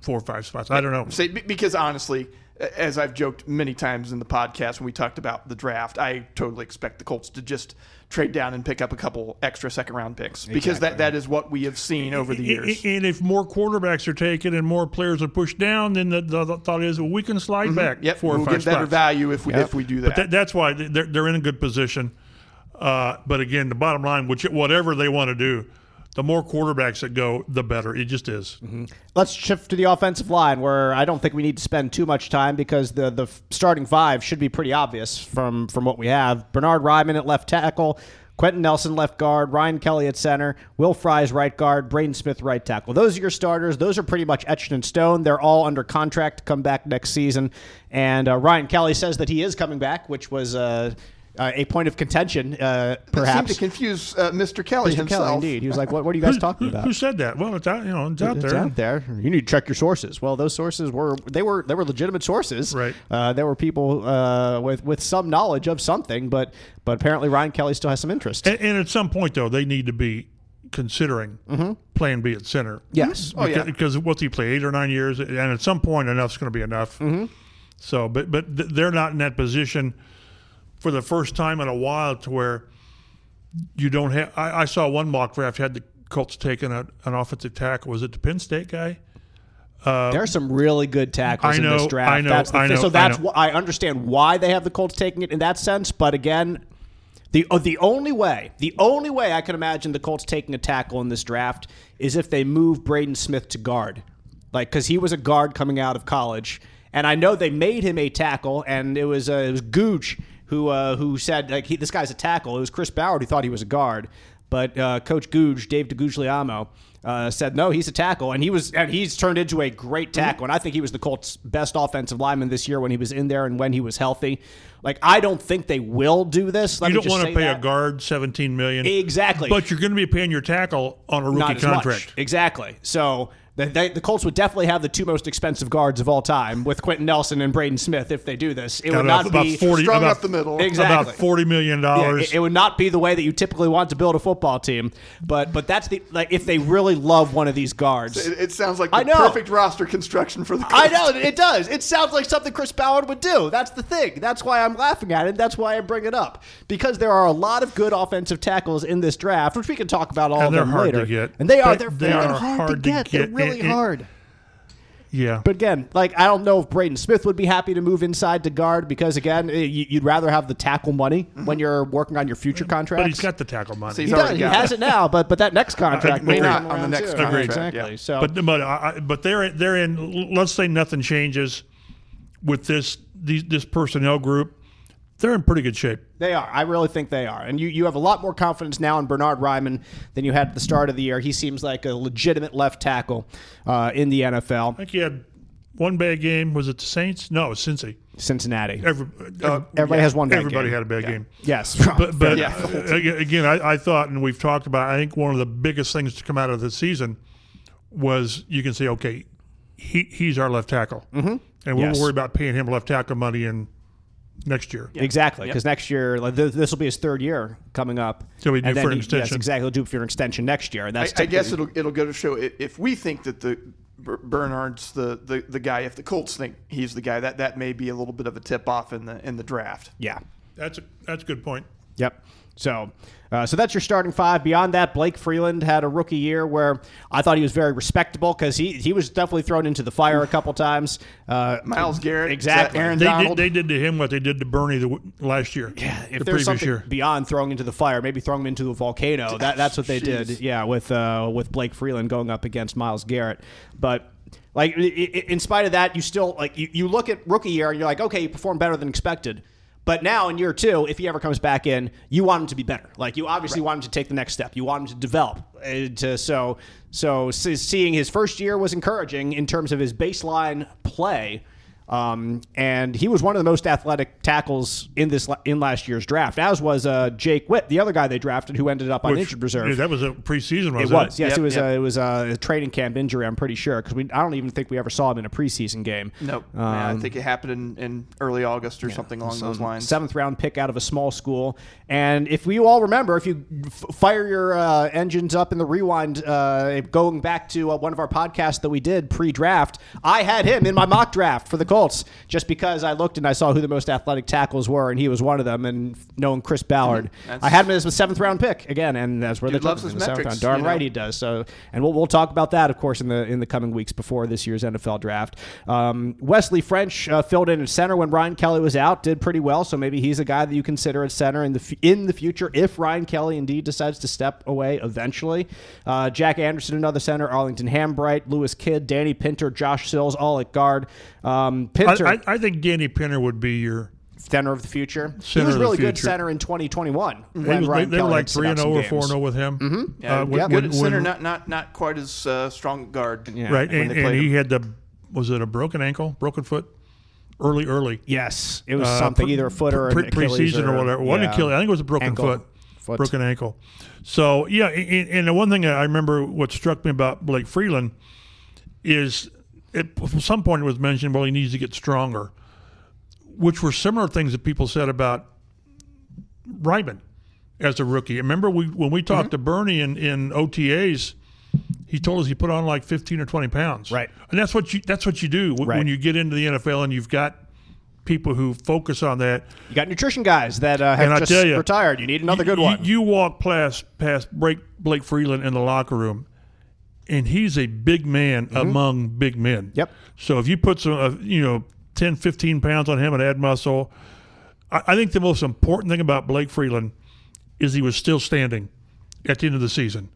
Speaker 3: four or five spots. I don't know.
Speaker 4: Say, because honestly, as I've joked many times in the podcast when we talked about the draft, I totally expect the Colts to just trade down and pick up a couple extra second round picks because that, that is what we have seen over the years.
Speaker 3: And if more quarterbacks are taken and more players are pushed down, then the, the, the thought is, well, we can slide back
Speaker 4: Mm-hmm. Yep,
Speaker 3: four
Speaker 4: we'll
Speaker 3: or five
Speaker 4: get better
Speaker 3: spots.
Speaker 4: value if we if we do that.
Speaker 3: That, that's why they're, they're in a good position. Uh, but again, the bottom line, which whatever they want to do, the more quarterbacks that go, the better. It just is.
Speaker 2: Let's shift to the offensive line, where I don't think we need to spend too much time because the the starting five should be pretty obvious from from what we have. Bernhard Raimann at left tackle. Quenton Nelson left guard, Ryan Kelly at center, Will Fries right guard, Braden Smith right tackle. Those are your starters. Those are pretty much etched in stone. They're all under contract to come back next season. And uh, Ryan Kelly says that he is coming back, which was uh, uh, a point of contention, uh,
Speaker 4: That seemed
Speaker 2: perhaps.
Speaker 4: to confuse uh, Mr. Kelly
Speaker 2: Mr.
Speaker 4: himself.
Speaker 2: Kelly, indeed. He was like, "What? What are you guys
Speaker 3: Who-
Speaker 2: talking
Speaker 3: who,
Speaker 2: about?"
Speaker 3: Who said that? Well, it's out. You know, it's out
Speaker 2: It's
Speaker 3: there.
Speaker 2: out there. You need to check your sources. Well, those sources were they were they were legitimate sources.
Speaker 3: Right.
Speaker 2: Uh, there were people uh, with with some knowledge of something, but but apparently Ryan Kelly still has some interest.
Speaker 3: And, and at some point, though, they need to be considering Plan B at center.
Speaker 2: yes.
Speaker 4: Oh, yeah.
Speaker 3: Because, because what's he play eight or nine years, and at some point, enough's going to be enough. Mm-hmm. So, but but they're not in that position for the first time in a while to where you don't have. I, I saw one mock draft had the Colts taking a, an offensive tackle. Was it the Penn State guy?
Speaker 2: there are some really good tackles
Speaker 3: I
Speaker 2: in this draft.
Speaker 3: I know,
Speaker 2: that's the
Speaker 3: I know,
Speaker 2: so
Speaker 3: I
Speaker 2: that's
Speaker 3: know.
Speaker 2: wh- I understand why they have the Colts taking it in that sense. But again, the uh, the only way the only way I can imagine the Colts taking a tackle in this draft is if they move Braden Smith to guard, like because he was a guard coming out of college, and I know they made him a tackle, and it was uh, it was Gooch who uh, who said like he, this guy's a tackle. It was Chris Ballard who thought he was a guard, but uh, Coach Googe, Dave DeGuglielmo, uh, said no, he's a tackle, and he was and he's turned into a great tackle. And I think he was the Colts' best offensive lineman this year when he was in there and when he was healthy. Like I don't think they will do this. Let
Speaker 3: you don't want to pay
Speaker 2: that.
Speaker 3: a guard seventeen million
Speaker 2: Exactly.
Speaker 3: but you're going to be paying your tackle on a rookie contract.
Speaker 2: much. Exactly. So they, the Colts would definitely have the two most expensive guards of all time with Quenton Nelson and Braden Smith if they do this. It would
Speaker 3: About,
Speaker 2: not
Speaker 3: about
Speaker 2: be
Speaker 3: forty,
Speaker 4: Strung
Speaker 3: about,
Speaker 4: up the middle.
Speaker 2: Exactly.
Speaker 3: about forty million
Speaker 2: Yeah,
Speaker 3: dollars.
Speaker 2: it, it would not be the way that you typically want to build a football team, but but that's the like if they really love one of these guards.
Speaker 4: It, it sounds like
Speaker 2: I know.
Speaker 4: perfect roster construction for the Colts.
Speaker 2: I know it does. It sounds like something Chris Ballard would do. That's the thing. That's why I'm laughing at it. That's why I bring it up because there are a lot of good offensive tackles in this draft, which we can talk about all
Speaker 3: And
Speaker 2: of
Speaker 3: they're
Speaker 2: them
Speaker 3: hard to
Speaker 2: later.
Speaker 3: get.
Speaker 2: And they are.
Speaker 3: They-
Speaker 2: They're
Speaker 3: they are
Speaker 2: hard,
Speaker 3: hard
Speaker 2: to
Speaker 3: to
Speaker 2: get. They're
Speaker 3: get.
Speaker 2: Really
Speaker 3: It- it-
Speaker 2: hard.
Speaker 3: yeah,
Speaker 2: But again, like I don't know if Braden Smith would be happy to move inside to guard because again, you- you'd rather have the tackle money mm-hmm. when you're working on your future contract.
Speaker 3: but he's got the tackle money.
Speaker 4: See,
Speaker 2: he does. He has
Speaker 4: it.
Speaker 2: it now, but but that next contract may
Speaker 3: Agreed.
Speaker 2: not
Speaker 4: On the next
Speaker 2: too.
Speaker 4: contract,
Speaker 2: exactly.
Speaker 4: yeah.
Speaker 2: So,
Speaker 3: But but I, I- but they're they're in. Let's say nothing changes with this these, this personnel group. They're in pretty good shape.
Speaker 2: They are. I really think they are. And you, you have a lot more confidence now in Bernhard Raimann than you had at the start of the year. He seems like a legitimate left tackle uh, in the NFL.
Speaker 3: I think he had one bad game. Was it the Saints? No, it was Cincy.
Speaker 2: Cincinnati.
Speaker 3: Every,
Speaker 4: Uh,
Speaker 2: Everybody has one bad
Speaker 3: everybody
Speaker 2: game.
Speaker 3: had a bad game.
Speaker 2: Yes.
Speaker 3: But, but
Speaker 4: Yeah.
Speaker 3: uh, again, I, I thought, and we've talked about. I think one of the biggest things to come out of the season was you can say, okay, he he's our left tackle, mm-hmm. and we'll worry about paying him left tackle money in next year.
Speaker 2: Exactly, because next year like, th- this will be his third year coming up.
Speaker 3: So we do
Speaker 2: And then
Speaker 3: for an
Speaker 2: he- Yes, exactly. He'll do for an extension next year. And that's
Speaker 4: I guess
Speaker 2: typically-
Speaker 4: it'll it'll go to show if we think that the Bernard's the, the, the guy, if the Colts think he's the guy, that, that may be a little bit of a tip off in the in the draft.
Speaker 2: yeah.
Speaker 3: That's a that's a good point.
Speaker 2: Yep. So, uh, so that's your starting five. Beyond that, Blake Freeland had a rookie year where I thought he was very respectable because he he was definitely thrown into the fire a couple times. Uh,
Speaker 4: Myles Garrett,
Speaker 2: exactly.
Speaker 4: Aaron
Speaker 3: They did, they did to him what they did to Bernie the, last year. Yeah,
Speaker 2: if
Speaker 3: the
Speaker 2: there's
Speaker 3: previous
Speaker 2: something
Speaker 3: year.
Speaker 2: beyond throwing into the fire, maybe throwing him into a volcano. That that's what they did. Yeah, with uh, with Blake Freeland going up against Myles Garrett. But like, i- i- in spite of that, you still like you, you look at rookie year and you're like, okay, you performed better than expected. But now in year two, if he ever comes back in, you want him to be better. Like you obviously want him to take the next step. You want him to develop. Uh, to, so so seeing his first year was encouraging in terms of his baseline play. Um, and he was one of the most athletic tackles in this in last year's draft, as was uh, Jake Witt, the other guy they drafted who ended up on
Speaker 3: Which-
Speaker 2: injured reserve.
Speaker 3: yeah, that was a preseason, Was
Speaker 2: It
Speaker 3: was
Speaker 2: was, yes.
Speaker 4: Yep,
Speaker 2: it was.
Speaker 4: yep.
Speaker 2: A, it was a training camp injury. I'm pretty sure because we. I don't even think we ever saw him in a preseason game.
Speaker 4: Nope. Yeah, I think it happened in, in early August or something along those lines.
Speaker 2: Seventh round pick out of a small school. And if we all remember, if you f- fire your uh, engines up in the rewind, uh, going back to uh, one of our podcasts that we did pre draft, I had him in my mock draft for the Colts. Colts just because I looked and I saw who the most athletic tackles were, and he was one of them. And knowing Chris Ballard,
Speaker 4: Mm-hmm.
Speaker 2: I had him as a seventh round pick again, and that's where
Speaker 4: Dude
Speaker 2: they
Speaker 4: loves his
Speaker 2: the seventh
Speaker 4: metrics,
Speaker 2: round. Darn
Speaker 4: you know?
Speaker 2: right he does. So, and we'll, we'll talk about that, of course, in the in the coming weeks before this year's NFL draft. Um, Wesley French uh, filled in at center when Ryan Kelly was out, did pretty well. So maybe he's a guy that you consider at center in the f- in the future if Ryan Kelly indeed decides to step away eventually. Uh, Jack Anderson, another center, Arlington Hambright, Lewis Kidd, Danny Pinter, Josh Sills, all at guard. Um, Pinter,
Speaker 3: I, I, I think Danny Pinter would be your.
Speaker 2: center of the future. he was really good center in 2021
Speaker 3: They,
Speaker 2: when
Speaker 3: they,
Speaker 2: Ryan
Speaker 3: they were like three and
Speaker 2: some
Speaker 3: zero or four and zero with him. Mm-hmm.
Speaker 4: Yeah,
Speaker 2: yep.
Speaker 4: good at center, not not not quite as uh, strong guard.
Speaker 2: Yeah.
Speaker 3: right, and, and he had the was it a broken ankle, broken foot, early, early.
Speaker 2: Yes, it was
Speaker 3: Uh,
Speaker 2: something,
Speaker 3: pre-
Speaker 2: either a foot or
Speaker 3: pre-
Speaker 2: an Achilles
Speaker 3: preseason or, whatever. One
Speaker 2: yeah.
Speaker 3: Achilles, I think it was a broken
Speaker 2: Ankle.
Speaker 3: foot,
Speaker 2: Foot.
Speaker 3: broken ankle. So yeah, and, and the one thing I remember what struck me about Blake Freeland is at some point it was mentioned, well, he needs to get stronger, which were similar things that people said about Raimann as a rookie. Remember we when we
Speaker 2: Mm-hmm.
Speaker 3: talked to Bernie in, in OTAs, he told us he put on like fifteen or twenty pounds.
Speaker 2: Right.
Speaker 3: and that's what you that's what you do when,
Speaker 2: Right.
Speaker 3: when you get into the NFL and you've got people who focus on that.
Speaker 2: You got nutrition guys that uh, have
Speaker 3: And I
Speaker 2: just
Speaker 3: tell ya,
Speaker 2: retired. You need another good
Speaker 3: You-
Speaker 2: one.
Speaker 3: You, walk past past Blake, Blake Freeland in the locker room, and he's a big man among big men.
Speaker 2: Mm-hmm. Yep.
Speaker 3: So if you put some, uh, you know, 10, 15 pounds on him and add muscle, I, I think the most important thing about Blake Freeland is he was still standing at the end of the season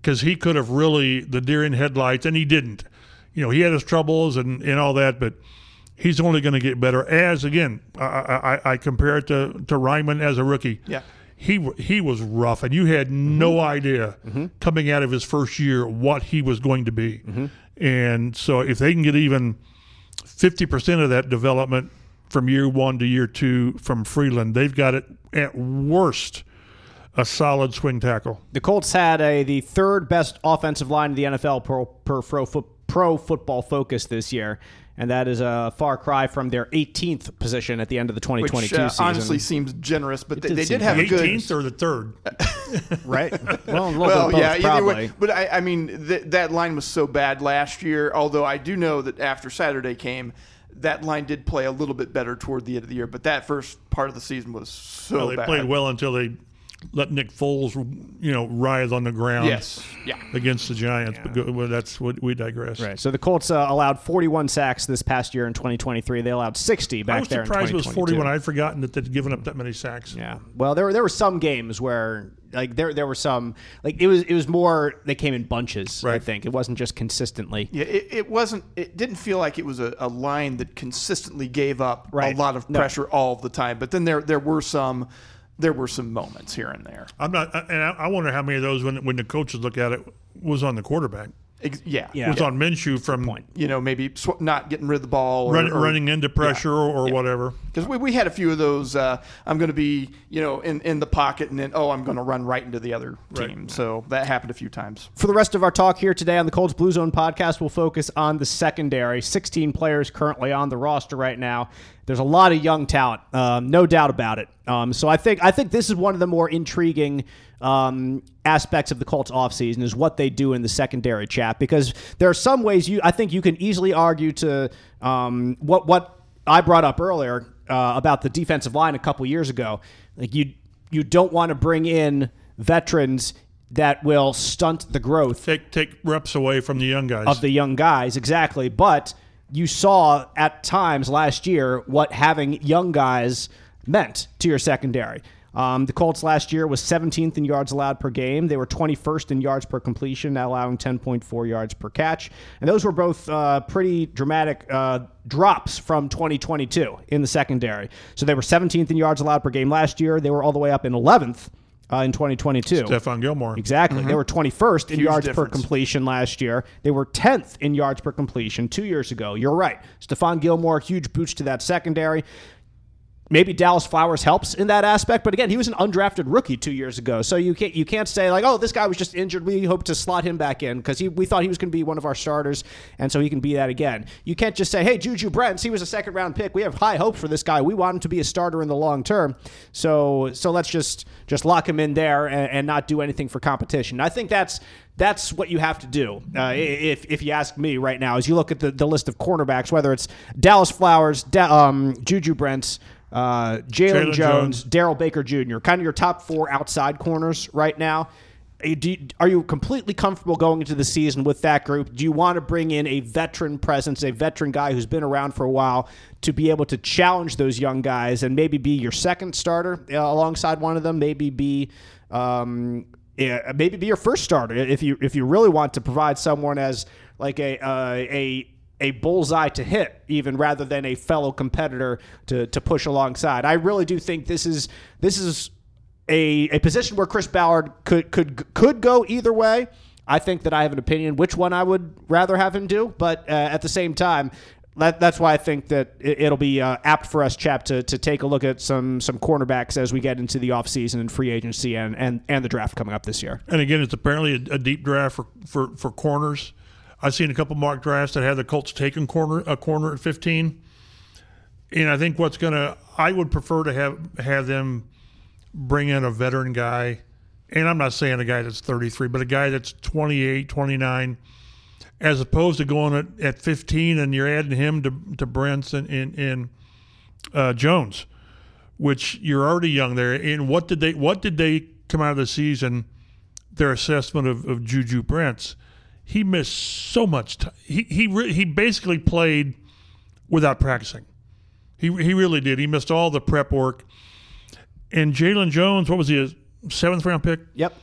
Speaker 3: because he could have really the deer in headlights, and he didn't. You know, he had his troubles and, and all that, but he's only going to get better. As again, I, I, I compare it to to Raimann as a rookie.
Speaker 4: Yeah.
Speaker 3: He he was rough, and you had no mm-hmm. idea mm-hmm. coming out of his first year what he was going to be. Mm-hmm. And so, if they can get even fifty percent of that development from year one to year two from Freeland, they've got it at worst a solid swing tackle.
Speaker 2: the Colts had a the third best offensive line in the NFL per, per pro, pro football focus this year, and that is a far cry from their 18th position at the end of the 2022
Speaker 4: Which uh,
Speaker 2: season.
Speaker 4: honestly seems generous, but they,
Speaker 2: did
Speaker 4: they did have
Speaker 3: The
Speaker 4: a good.
Speaker 3: 18th or the third?
Speaker 2: right? Well, a
Speaker 4: Well,
Speaker 2: bit
Speaker 4: yeah,
Speaker 2: both,
Speaker 4: either way. But I, I mean, th- that line was so bad last year. Although I do know that after Saturday came, that line did play a little bit better toward the end of the year. But that first part of the season was so
Speaker 3: Well, they
Speaker 4: bad.
Speaker 3: played well until they let Nick Foles, you know, writhe on the ground.
Speaker 4: Yes. Yeah.
Speaker 3: Against the Giants, but go, well, that's what we digress.
Speaker 2: Right. So the Colts uh, allowed 41 sacks this past year in 2023. They allowed 60 back
Speaker 3: I was
Speaker 2: there
Speaker 3: surprised
Speaker 2: in
Speaker 3: it was 41. I'd forgotten that they'd given up that many sacks.
Speaker 2: Yeah. Well, there were there were some games where like there there were some like it was it was more they came in bunches. I think it wasn't just consistently.
Speaker 4: Yeah, it, it wasn't. It didn't feel like it was a, a line that consistently gave up
Speaker 2: Right.
Speaker 4: a lot of
Speaker 2: No.
Speaker 4: pressure all of the time. But then there there were some there were some moments here and there.
Speaker 3: I'm not, and I, wonder how many of those, when when the coaches look at it, was on the quarterback.
Speaker 4: Ex- yeah,
Speaker 2: Yeah.
Speaker 3: Was on Minshew from
Speaker 4: You know, maybe sw- not getting rid of the ball, or,
Speaker 3: running,
Speaker 4: or-
Speaker 3: running into pressure or, or whatever.
Speaker 4: Because we, we had a few of those. Uh, I'm going to be, you know, in, in the pocket, and then oh, I'm going to run right into the other
Speaker 3: Right.
Speaker 4: team. So that happened a few times.
Speaker 2: For the rest of our talk here today on the Colts Blue Zone podcast, we'll focus on the secondary. 16 players currently on the roster right now. There's a lot of young talent, um, no doubt about it. Um, so I think I think this is one of the more intriguing um, aspects of the Colts offseason is what they do in the secondary chat because there are some ways you I think you can easily argue to um, what what I brought up earlier uh, about the defensive line a couple years ago. Like you you don't want to bring in veterans that will stunt the growth
Speaker 3: Take take reps away from the young guys.
Speaker 2: of the young guys exactly but you saw at times last year what having young guys meant to your secondary um, the Colts last year was 17th in yards allowed per game. They were 21st in yards per completion, allowing 10.4 yards per catch. And those were both uh, pretty dramatic uh, drops from 2022 in the secondary. So they were 17th in yards allowed per game last year. They were all the way up in 11th uh, in 2022.
Speaker 3: Stephon Gilmore.
Speaker 2: Exactly. They were 21st in
Speaker 4: Huge
Speaker 2: yards per completion last year. They were 10th in yards per completion two years ago. You're right. Stephon Gilmore, huge boost to that secondary. Maybe Dallas Flowers helps in that aspect, but again, he was an undrafted rookie two years ago, so you can't you can't say like, oh, this guy was just injured. We hope to slot him back in because we thought he was going to be one of our starters, and so he can be that again. You can't just say, hey, Juju Brents, he was a second round pick. We have high hope for this guy. We want him to be a starter in the long term. So so let's just just lock him in there and, and not do anything for competition. I think that's that's what you have to do. Uh, if, if you ask me right now, as you look at the, the list of cornerbacks, whether it's Dallas Flowers, da, um, Juju Brents, uh, Jaylon Jones, Jones. Darrell Baker Jr., kind of your top four outside corners right now. Are you completely comfortable going into the season with that group? Do you want to bring in a veteran presence, a veteran guy who's been around for a while to be able to challenge those young guys and maybe be your second starter uh, alongside one of them? Maybe be um, maybe be your first starter if you if you really want to provide someone as like a uh, a a bullseye to hit, even rather than a fellow competitor to, to push alongside. I really do think this is this is a, a position where Chris Ballard could could could go either way. I think that I have an opinion which one I would rather have him do, but uh, at the same time, that, that's why I think that it, will be uh, apt for us, Chap, to, to take a look at some some cornerbacks as we get into the offseason and free agency and, and, and the draft coming up this year.
Speaker 3: And again, it's apparently a, a deep draft for, for, for corners. I've seen a couple mock drafts that had the Colts taking corner a corner at 15. And I think what's going to I would prefer to have have them bring in a veteran guy. And I'm not saying a guy that's 33, but a guy that's 28, 29 as opposed to going at, at 15 and you're adding him to to Brents and and uh, Jones, which you're already young there. And what did they what did they come out of the season? Their assessment of, of Juju Brents he missed so much time. He he re- he basically played without practicing. He he really did. He missed all the prep work. And Jaylon Jones, what was he? A seventh round pick.
Speaker 2: Yep.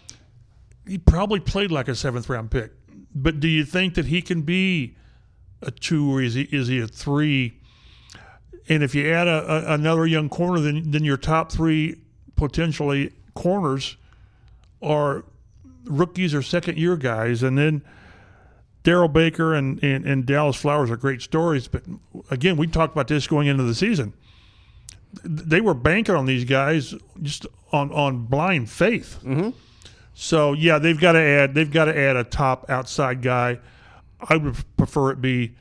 Speaker 3: He probably played like a seventh round pick. But do you think that he can be a two or is he is he a three? And if you add a, a, another young corner, then then your top three potentially corners are rookies or second year guys, and then Darrell Baker and, and, and Dallas Flowers are great stories, but again, we talked about this going into the season. They were banking on these guys just on, on blind faith.
Speaker 2: Mm-hmm.
Speaker 3: So yeah, they've got to add they've got to add a top outside guy. I would prefer it be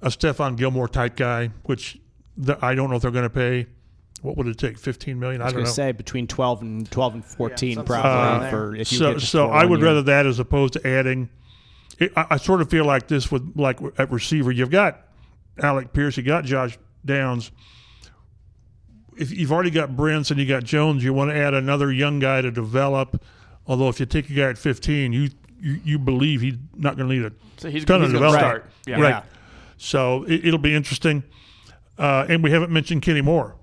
Speaker 3: a Stephon Gilmore type guy, which the, I don't know if they're going to pay. What would it take? Fifteen million? I,
Speaker 2: I was
Speaker 3: going
Speaker 2: to say between twelve and twelve and fourteen, yeah, probably. Uh, for if you
Speaker 3: so, so I would rather that as opposed to adding it, I, I, sort of feel like this with like at receiver. You've got Alec Pierce, you got Josh Downs. If you've already got Brents and you got Jones, you want to add another young guy to develop. Although if you take a guy at 15, you you, you believe he's not going to need a
Speaker 4: so he's, ton he's of development. Start.
Speaker 3: Yeah. Right. Yeah. So it, will be interesting. Uh, and we haven't mentioned Kenny Moore,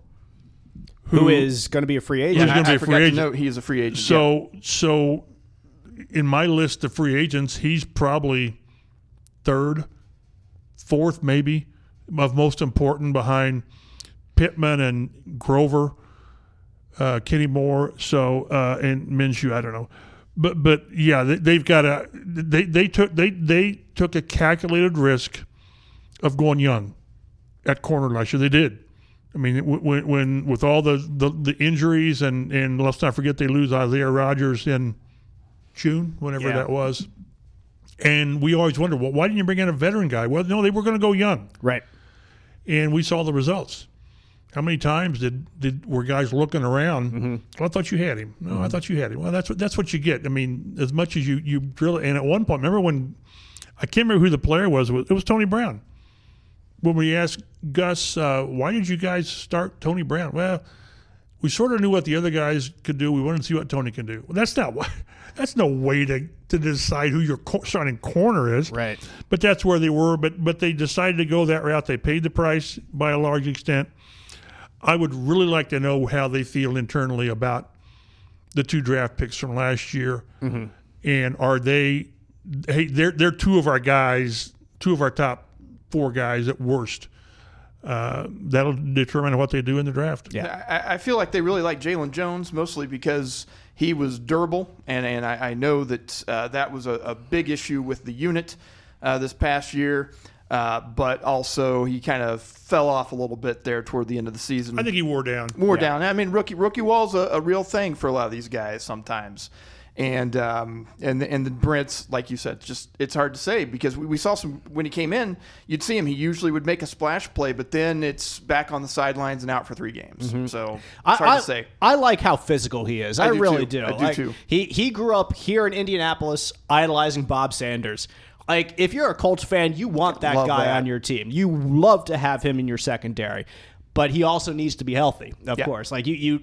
Speaker 2: who, who is going to be a free agent.
Speaker 4: Yeah,
Speaker 2: going
Speaker 4: to be a free agent. note he is a free agent.
Speaker 3: So yeah. so in my list of free agents, he's probably third, fourth, maybe of most important behind Pittman and Grover, uh, Kenny Moore, so uh, and Minshew. I don't know, but but yeah, they, have got a they they took they they took a calculated risk of going young at corner last year. They did. I mean, when, when with all the, the, the injuries and and let's not forget they lose Isaiah Rodgers in June, whenever yeah. that was. And we always wondered, well, why didn't you bring in a veteran guy? Well, no, they were going to go young.
Speaker 2: Right.
Speaker 3: And we saw the results. How many times did, did were guys looking around?
Speaker 2: Mm-hmm.
Speaker 3: Well, I thought you had him. No, mm-hmm. I thought you had him. Well, that's what that's what you get. I mean, as much as you you drill it. And at one point, remember when I can't remember who the player was. It was Tony Brown. When we asked Gus, uh, why did you guys start Tony Brown? Well, we sort of knew what the other guys could do. We wanted to see what Tony can do. Well, that's not what that's no way to, to decide who your starting corner is.
Speaker 2: Right.
Speaker 3: But that's where they were. But but they decided to go that route. They paid the price by a large extent. I would really like to know how they feel internally about the two draft picks from last year,
Speaker 2: mm-hmm.
Speaker 3: and are they? Hey, they're they're two of our guys, two of our top four guys at worst. Uh, that'll determine what they do in the draft.
Speaker 2: Yeah,
Speaker 4: I, I feel like they really like Jaylon Jones mostly because he was durable, and, and I, I know that uh, that was a, a, big issue with the unit uh, this past year. Uh, but also he kind of fell off a little bit there toward the end of the season.
Speaker 3: I think he wore down.
Speaker 4: Wore down. I mean, rookie rookie wall's a, a real thing for a lot of these guys sometimes. And um, and and the Brents, like you said, just it's hard to say because we, we saw some when he came in, you'd see him. He usually would make a splash play, but then it's back on the sidelines and out for three games. So it's
Speaker 2: I,
Speaker 4: hard
Speaker 2: I,
Speaker 4: to say.
Speaker 2: I like how physical he is. I,
Speaker 4: do
Speaker 2: really
Speaker 4: too.
Speaker 2: do.
Speaker 4: I do
Speaker 2: Like,
Speaker 4: too.
Speaker 2: He he grew up here in Indianapolis, idolizing Bob Sanders. Like if you're a Colts fan, you want that
Speaker 4: Love
Speaker 2: guy
Speaker 4: that.
Speaker 2: on your team. You love to have him in your secondary, but he also needs to be healthy, of
Speaker 4: Yeah.
Speaker 2: course. Like you you.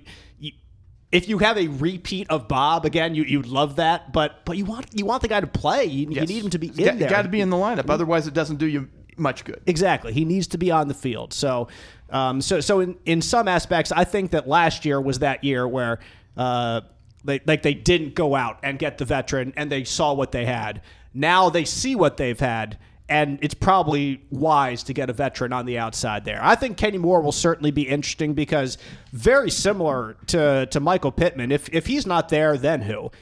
Speaker 2: If you have a repeat of Bob again, you you'd love that, but but you want you want the guy to play. You, you need him to be in
Speaker 4: got,
Speaker 2: there.
Speaker 4: Got to be in the lineup, otherwise it doesn't do you much good.
Speaker 2: Exactly. He needs to be on the field. So, um, so, so in, in some aspects, I think that last year was that year where, uh, they, like they didn't go out and get the veteran and they saw what they had. Now they see what they've had. And it's probably wise to get a veteran on the outside there. I think Kenny Moore will certainly be interesting because very similar to, to Michael Pittman. If, if he's not there, then who?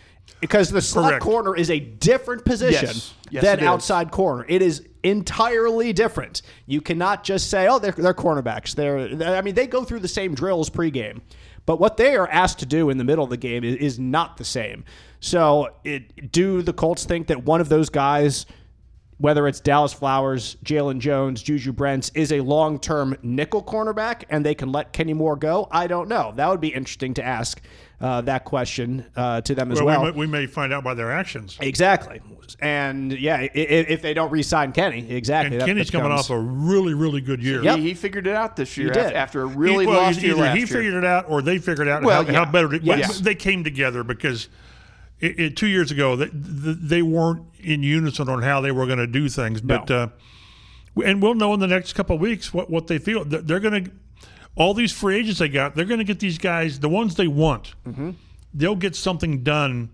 Speaker 2: Because the slot
Speaker 3: Correct.
Speaker 2: corner is a different position
Speaker 4: Yes. Yes,
Speaker 2: than outside corner. It is entirely different. You cannot just say, "Oh, they're they're cornerbacks." They're I mean, they go through the same drills pregame, but what they are asked to do in the middle of the game is, is not the same. So, it, do the Colts think that one of those guys, whether it's Dallas Flowers, Jaylon Jones, Juju Brents, is a long-term nickel cornerback, and they can let Kenny Moore go? I don't know. That would be interesting to ask uh, that question uh, to them as
Speaker 3: Well,
Speaker 2: well.
Speaker 3: we, may, we may find out by their actions.
Speaker 2: Exactly. And yeah, i- i- if they don't re-sign Kenny, exactly.
Speaker 3: And
Speaker 2: that
Speaker 3: Kenny's coming
Speaker 2: becomes-
Speaker 3: off a really, really good year.
Speaker 2: Yep.
Speaker 4: He, he figured it out this year
Speaker 2: did.
Speaker 4: after a really
Speaker 3: He- well,
Speaker 4: lost year last
Speaker 3: he
Speaker 4: year.
Speaker 3: figured it out or they figured out
Speaker 4: Well,
Speaker 3: how,
Speaker 4: yeah.
Speaker 3: how better it,
Speaker 2: Yes.
Speaker 3: they came together because it, it, two years ago they, they weren't in unison on how they were going to do things. But
Speaker 2: No.
Speaker 3: uh, and we'll know in the next couple of weeks what, what they feel. They're, going to all these free agents they got. They're going to get these guys the ones they want.
Speaker 2: Mm-hmm.
Speaker 3: They'll get something done.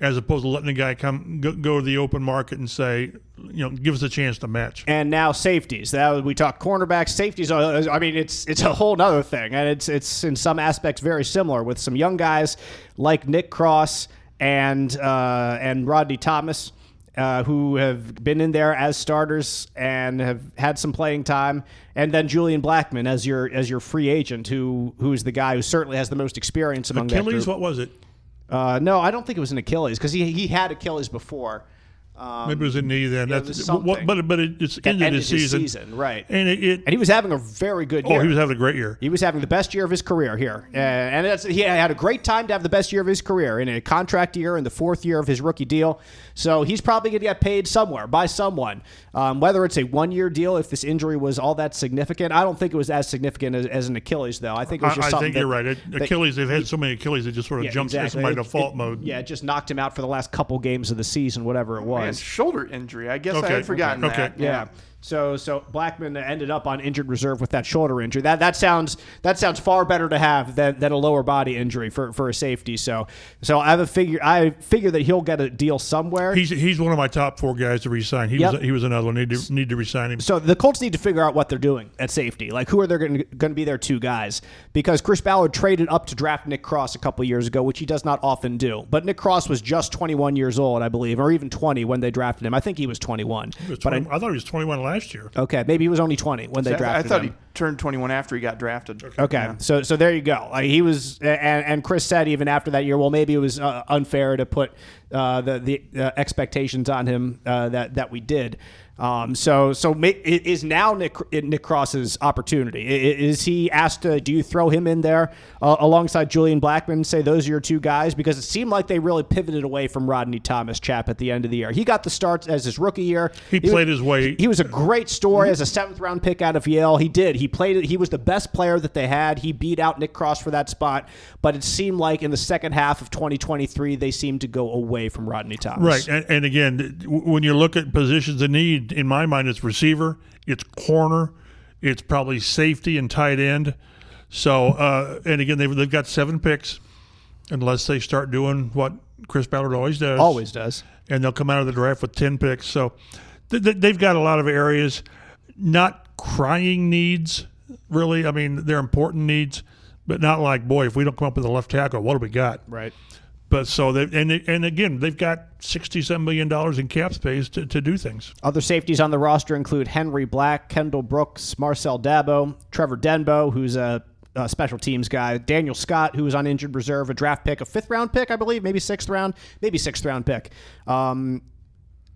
Speaker 3: As opposed to letting the guy come go, go to the open market and say, you know, give us a chance to match.
Speaker 2: and now safeties. Now we talk cornerbacks, safeties. Are, I mean, it's it's a whole other thing, and it's it's in some aspects very similar with some young guys like Nick Cross and uh, and Rodney Thomas. Uh, who have been in there as starters and have had some playing time, and then Julian Blackman as your as your free agent, who who's the guy who certainly has the most experience among
Speaker 3: Achilles, what was it?
Speaker 2: Uh, no, I don't think it was an Achilles because he he had Achilles before. Um,
Speaker 3: Maybe it was a knee then.
Speaker 2: yeah,
Speaker 3: That's what, but but it, it's
Speaker 2: that
Speaker 3: ended
Speaker 2: ended
Speaker 3: his
Speaker 2: his
Speaker 3: season.
Speaker 2: season, right?
Speaker 3: And it, it
Speaker 2: and he was having a very good year.
Speaker 3: oh, he was having a great year.
Speaker 2: He was having the best year of his career here, Uh, and that's, he had a great time to have the best year of his career in a contract year in the fourth year of his rookie deal. So he's probably going to get paid somewhere by someone, um, whether it's a one-year deal. If this injury was all that significant, I don't think it was as significant as, as an Achilles, though. I think it was just
Speaker 3: I
Speaker 2: something
Speaker 3: think you're right. It,
Speaker 2: that-
Speaker 3: Achilles, they've had so many Achilles, it just sort of
Speaker 2: yeah,
Speaker 3: jumps
Speaker 2: exactly.
Speaker 3: into my default
Speaker 2: it-
Speaker 3: mode.
Speaker 2: Yeah, it just knocked him out for the last couple games of the season, whatever it
Speaker 4: And
Speaker 2: was.
Speaker 4: shoulder injury. I guess I
Speaker 3: Okay,
Speaker 4: had forgotten
Speaker 3: okay,
Speaker 4: that.
Speaker 3: okay.
Speaker 2: Yeah. So so Blackman ended up on injured reserve with that shoulder injury. That that sounds that sounds far better to have than, than a lower body injury for, for a safety. So so I have a figure I figure that he'll get a deal somewhere.
Speaker 3: He's he's one of my top four guys to resign. He
Speaker 2: Yep.
Speaker 3: was he was another one. Need to need to resign him.
Speaker 2: so the Colts need to figure out what they're doing at safety. Like who are they going to be their two guys? Because Chris Ballard traded up to draft Nick Cross a couple years ago, which he does not often do. But Nick Cross was just 21 years old, I believe, or even 20 when they drafted him. I think he was 21.
Speaker 3: He was
Speaker 2: but I,
Speaker 3: I, thought he was 21 last year.
Speaker 2: okay, maybe he was only 20 when they
Speaker 4: I, th- I thought
Speaker 2: him.
Speaker 4: he turned 21 after he got drafted.
Speaker 2: Okay, so so there you go. Like he was, and, and Chris said even after that year, well, maybe it was uh, unfair to put uh, the the uh, expectations on him uh, that that we did. Um, so so is now Nick Nick Cross's opportunity? Is he asked to? Do you throw him in there uh, alongside Julian Blackman? And say those are your two guys because it seemed like they really pivoted away from Rodney Thomas Chap at the end of the year. He got the starts as his rookie year.
Speaker 3: He
Speaker 2: was-
Speaker 3: played his way-
Speaker 2: He was a great story as a seventh round pick out of Yale. He did. He played. He was the best player that they had. He beat out Nick Cross for that spot. But it seemed like in the second half of 2023, they seemed to go away from Rodney Thomas.
Speaker 3: Right, and, and again, when you look at positions of need, in my mind, it's receiver, it's corner, it's probably safety and tight end. So, uh, and again, they've, they've got seven picks, unless they start doing what Chris Ballard always does.
Speaker 2: Always does.
Speaker 3: and they'll come out of the draft with 10 picks. So th- th- they've got a lot of areas, not crying needs, really. I mean, they're important needs, but not like, boy, if we don't come up with a left tackle, what do we got?
Speaker 2: Right.
Speaker 3: But so they and they- and again they've got sixty seven million dollars in cap space to, to do things.
Speaker 2: Other safeties on the roster include Henry Black, Kendall Brooks, Marcel Dabo, Trevor Denbo, who's a, a special teams guy, Daniel Scott, who was on injured reserve, a draft pick, a fifth round pick, I believe, maybe sixth round, maybe sixth round pick. Um,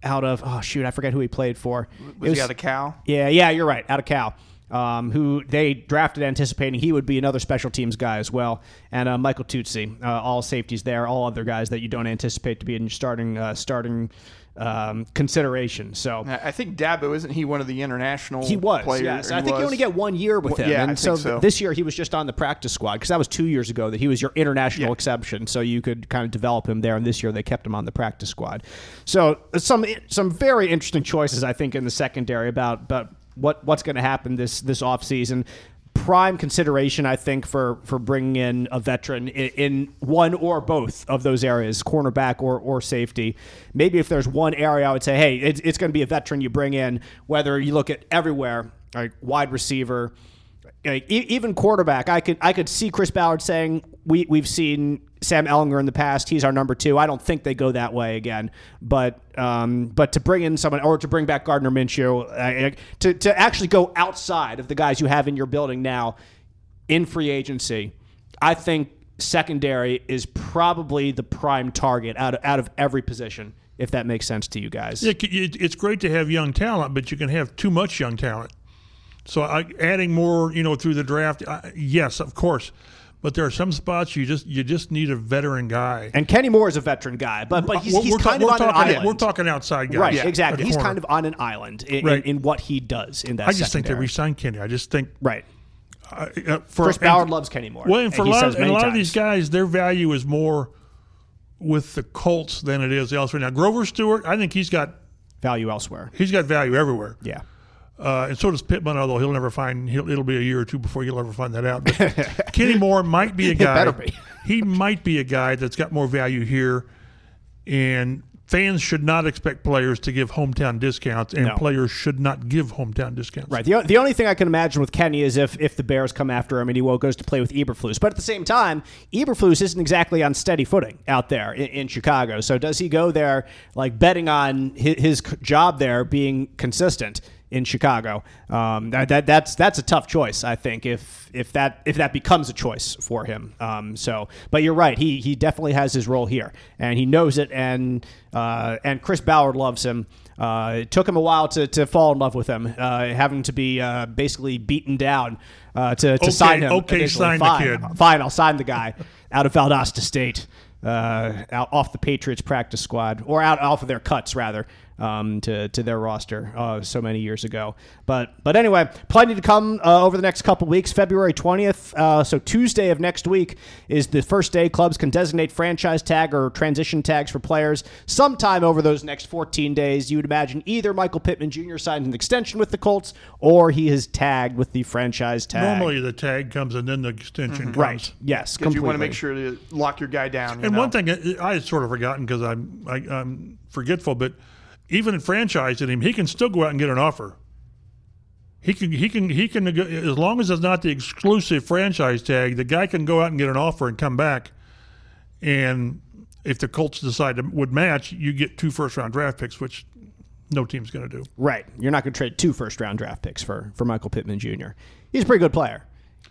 Speaker 2: out of oh shoot, I forget who he played for. It
Speaker 4: Was he out of Cal?
Speaker 2: Yeah, yeah, you're right. Out of Cal. Um, who they drafted anticipating he would be another special teams guy as well, and uh, Michael Tutsie, uh, all safeties there, all other guys that you don't anticipate to be in your starting uh, starting um, consideration. So
Speaker 4: I think Dabo isn't he one of the international
Speaker 2: he was,
Speaker 4: players?
Speaker 2: yes. I think you only get one year with him.
Speaker 4: yeah,
Speaker 2: and so,
Speaker 4: so.
Speaker 2: this year he was just on the practice squad because that was two years ago that he was your international
Speaker 4: Yeah.
Speaker 2: exception. So you could kind of develop him there. And this year they kept him on the practice squad. So some some very interesting choices I think in the secondary about about what what's going to happen this this offseason. Prime consideration, I think, for for bringing in a veteran in, in one or both of those areas, cornerback or or safety. Maybe if there's one area, I would say, hey, it's, it's going to be a veteran you bring in. Whether you look at everywhere, like wide receiver, like, e- even quarterback, I could I could see Chris Ballard saying we we've seen Sam Ehlinger in the past. He's our number two. I don't think they go that way again. But um, but to bring in someone or to bring back Gardner Minshew, to to actually go outside of the guys you have in your building now in free agency, I think secondary is probably the prime target out of, out of every position. If that makes sense to you guys.
Speaker 3: It, it, it's great to have young talent, but you can have too much young talent. So I, adding more, you know, through the draft, I, yes, of course. But there are some spots you just you just need a veteran guy.
Speaker 2: And Kenny Moore is a veteran guy, but but he's,
Speaker 3: We're-
Speaker 2: he's
Speaker 3: we're ta-
Speaker 2: kind of on an
Speaker 3: talking,
Speaker 2: island.
Speaker 3: We're talking outside guys.
Speaker 2: Right,
Speaker 3: at
Speaker 2: exactly. He's
Speaker 3: corner.
Speaker 2: kind of on an island in,
Speaker 3: Right.
Speaker 2: in, in what he does in that.
Speaker 3: I just think they
Speaker 2: secondary.
Speaker 3: re-signed Kenny. I just think
Speaker 2: right.
Speaker 3: uh, uh, for
Speaker 2: Chris
Speaker 3: and-
Speaker 2: Ballard loves Kenny Moore.
Speaker 3: Well, and for a lot, of, and a lot of these guys, their value is more with the Colts than it is elsewhere. Now, Grover Stewart, I think he's got
Speaker 2: value elsewhere.
Speaker 3: he's got value everywhere.
Speaker 2: Yeah.
Speaker 3: Uh, and so does Pittman, although he'll never find. He'll, it'll be a year or two before he'll ever find that out. But Kenny Moore might be a guy.
Speaker 2: be.
Speaker 3: he might be a guy that's got more value here, and fans should not expect players to give hometown discounts, and
Speaker 2: No.
Speaker 3: players should not give hometown discounts.
Speaker 2: Right. The, the only thing I can imagine with Kenny is if, if the Bears come after him and he will goes to play with Eberflus. But at the same time, Eberflus isn't exactly on steady footing out there in, in Chicago. So does he go there like betting on his, his job there being consistent? In Chicago, um, that, that that's that's a tough choice. I think if if that if that becomes a choice for him. Um, so, but you're right. He he definitely has his role here, and he knows it. And uh, and Chris Ballard loves him. Uh, it took him a while to, to fall in love with him, uh, having to be uh, basically beaten down uh, to, to
Speaker 3: Okay,
Speaker 2: sign him.
Speaker 3: okay,
Speaker 2: initially.
Speaker 3: sign the
Speaker 2: fine,
Speaker 3: kid.
Speaker 2: Fine, I'll sign the guy out of Valdosta State, uh, out off the Patriots practice squad, or out off of their cuts rather. Um, to, to their roster uh, so many years ago, but but anyway, plenty to come uh, over the next couple weeks. February twentieth, uh, so Tuesday of next week is the first day clubs can designate franchise tag or transition tags for players. Sometime over those next fourteen days, you would imagine either Michael Pittman Jr. signed an extension with the Colts, or he is tagged with the franchise tag.
Speaker 3: Normally, the tag comes and then the extension comes.
Speaker 2: right? Yes,
Speaker 4: Because you want to make sure to lock your guy down. you
Speaker 3: And
Speaker 4: know?
Speaker 3: one thing I I had sort of forgotten because I'm I, I'm forgetful, but even in franchising him, he can still go out and get an offer. He can he can he can as long as it's not the exclusive franchise tag, the guy can go out and get an offer and come back. And if the Colts decide to would match, you get two first round draft picks, which no team's going to do.
Speaker 2: Right. You're not going to trade two first round draft picks for, for Michael Pittman Jr. He's a pretty good player.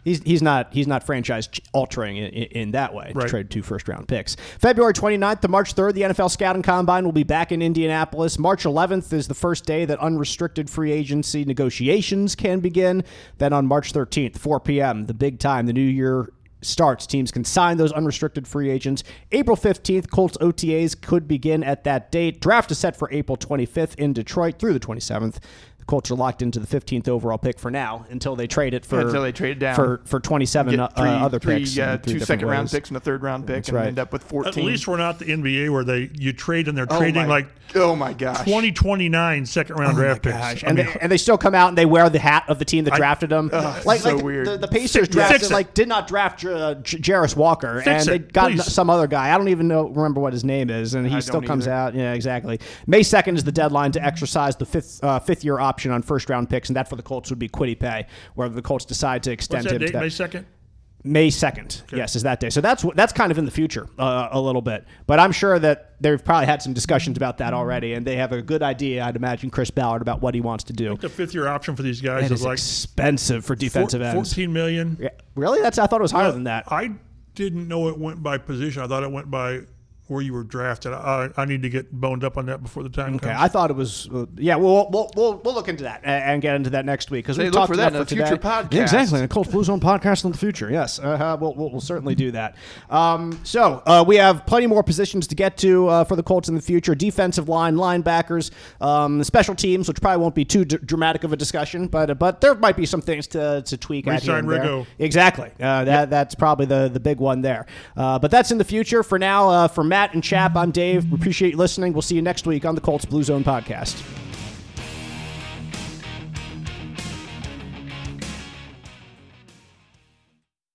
Speaker 2: He's, he's not he's not franchise altering in, in, that way to
Speaker 3: Right.
Speaker 2: trade two first round picks. February 29th to March 3rd, the NFL Scouting Combine will be back in Indianapolis. March 11th is the first day that unrestricted free agency negotiations can begin. Then on March 13th, 4 p.m., the big time, the new year starts. Teams can sign those unrestricted free agents. April 15th, Colts OTAs could begin at that date. Draft is set for April 25th in Detroit through the 27th. The Colts are locked into the 15th overall pick for now until they trade it for
Speaker 4: Yeah, until they trade it down.
Speaker 2: for for 27
Speaker 4: Get
Speaker 2: uh, other
Speaker 4: three,
Speaker 2: picks,
Speaker 4: uh,
Speaker 2: in three
Speaker 4: two
Speaker 2: different
Speaker 4: round picks and a third round pick, and
Speaker 2: right.
Speaker 4: end up with 14.
Speaker 3: At least we're not the NBA where they you trade and they're
Speaker 4: oh
Speaker 3: trading
Speaker 4: my,
Speaker 3: like
Speaker 4: oh my gosh,
Speaker 3: 2029 second round draft picks.
Speaker 2: Gosh,
Speaker 3: I
Speaker 2: and,
Speaker 3: mean,
Speaker 2: they, and they still come out and they wear the hat of the team that drafted them.
Speaker 4: Ugh,
Speaker 2: like,
Speaker 4: so
Speaker 2: like
Speaker 4: weird.
Speaker 2: The, the Pacers
Speaker 3: Fix
Speaker 2: drafted like did not draft uh, J- Jarace Walker,
Speaker 3: Fix
Speaker 2: and they got
Speaker 3: please.
Speaker 2: some other guy. I don't even know remember what his name is, and he
Speaker 4: I
Speaker 2: still comes
Speaker 4: either.
Speaker 2: out. Yeah, exactly. May second is the deadline to exercise the fifth uh, fifth year option on first round picks, and that for the Colts would be Kwity Paye, where the Colts decide to extend
Speaker 3: what's that
Speaker 2: him
Speaker 3: date? May 2nd?
Speaker 2: May second, yes, is that day. So that's that's kind of in the future uh, a little bit, but I'm sure that they've probably had some discussions about that already, and they have a good idea. I'd imagine Chris Ballard about what he wants to do.
Speaker 3: The fifth year option for these guys
Speaker 2: It
Speaker 3: is like
Speaker 2: expensive for
Speaker 3: four,
Speaker 2: defensive ends.
Speaker 3: 14 million.
Speaker 2: Yeah, really? That's I thought it was higher than that.
Speaker 3: I didn't know it went by position. I thought it went by where you were drafted. I, I need to get boned up on that before the time
Speaker 2: Okay,
Speaker 3: comes.
Speaker 2: I thought it was. Uh, yeah, we'll, we'll we'll we'll look into that and, and get into that next week because we
Speaker 4: look
Speaker 2: talked
Speaker 4: for that in
Speaker 2: for
Speaker 4: a future
Speaker 2: today.
Speaker 4: podcast.
Speaker 2: Yeah, exactly, the Colts Blue Zone podcast in the future. Yes, uh, we'll, we'll we'll certainly do that. Um, so uh, we have plenty more positions to get to uh, for the Colts in the future: defensive line, linebackers, um, special teams, which probably won't be too d- dramatic of a discussion, but but there might be some things to to tweak at here
Speaker 3: Resign
Speaker 2: and there. Exactly. Uh, that that's probably the the big one there. Uh, but that's in the future. For now, uh, for Matt and Chap, I'm Dave. We appreciate you listening. We'll see you next week on the Colts Blue Zone podcast.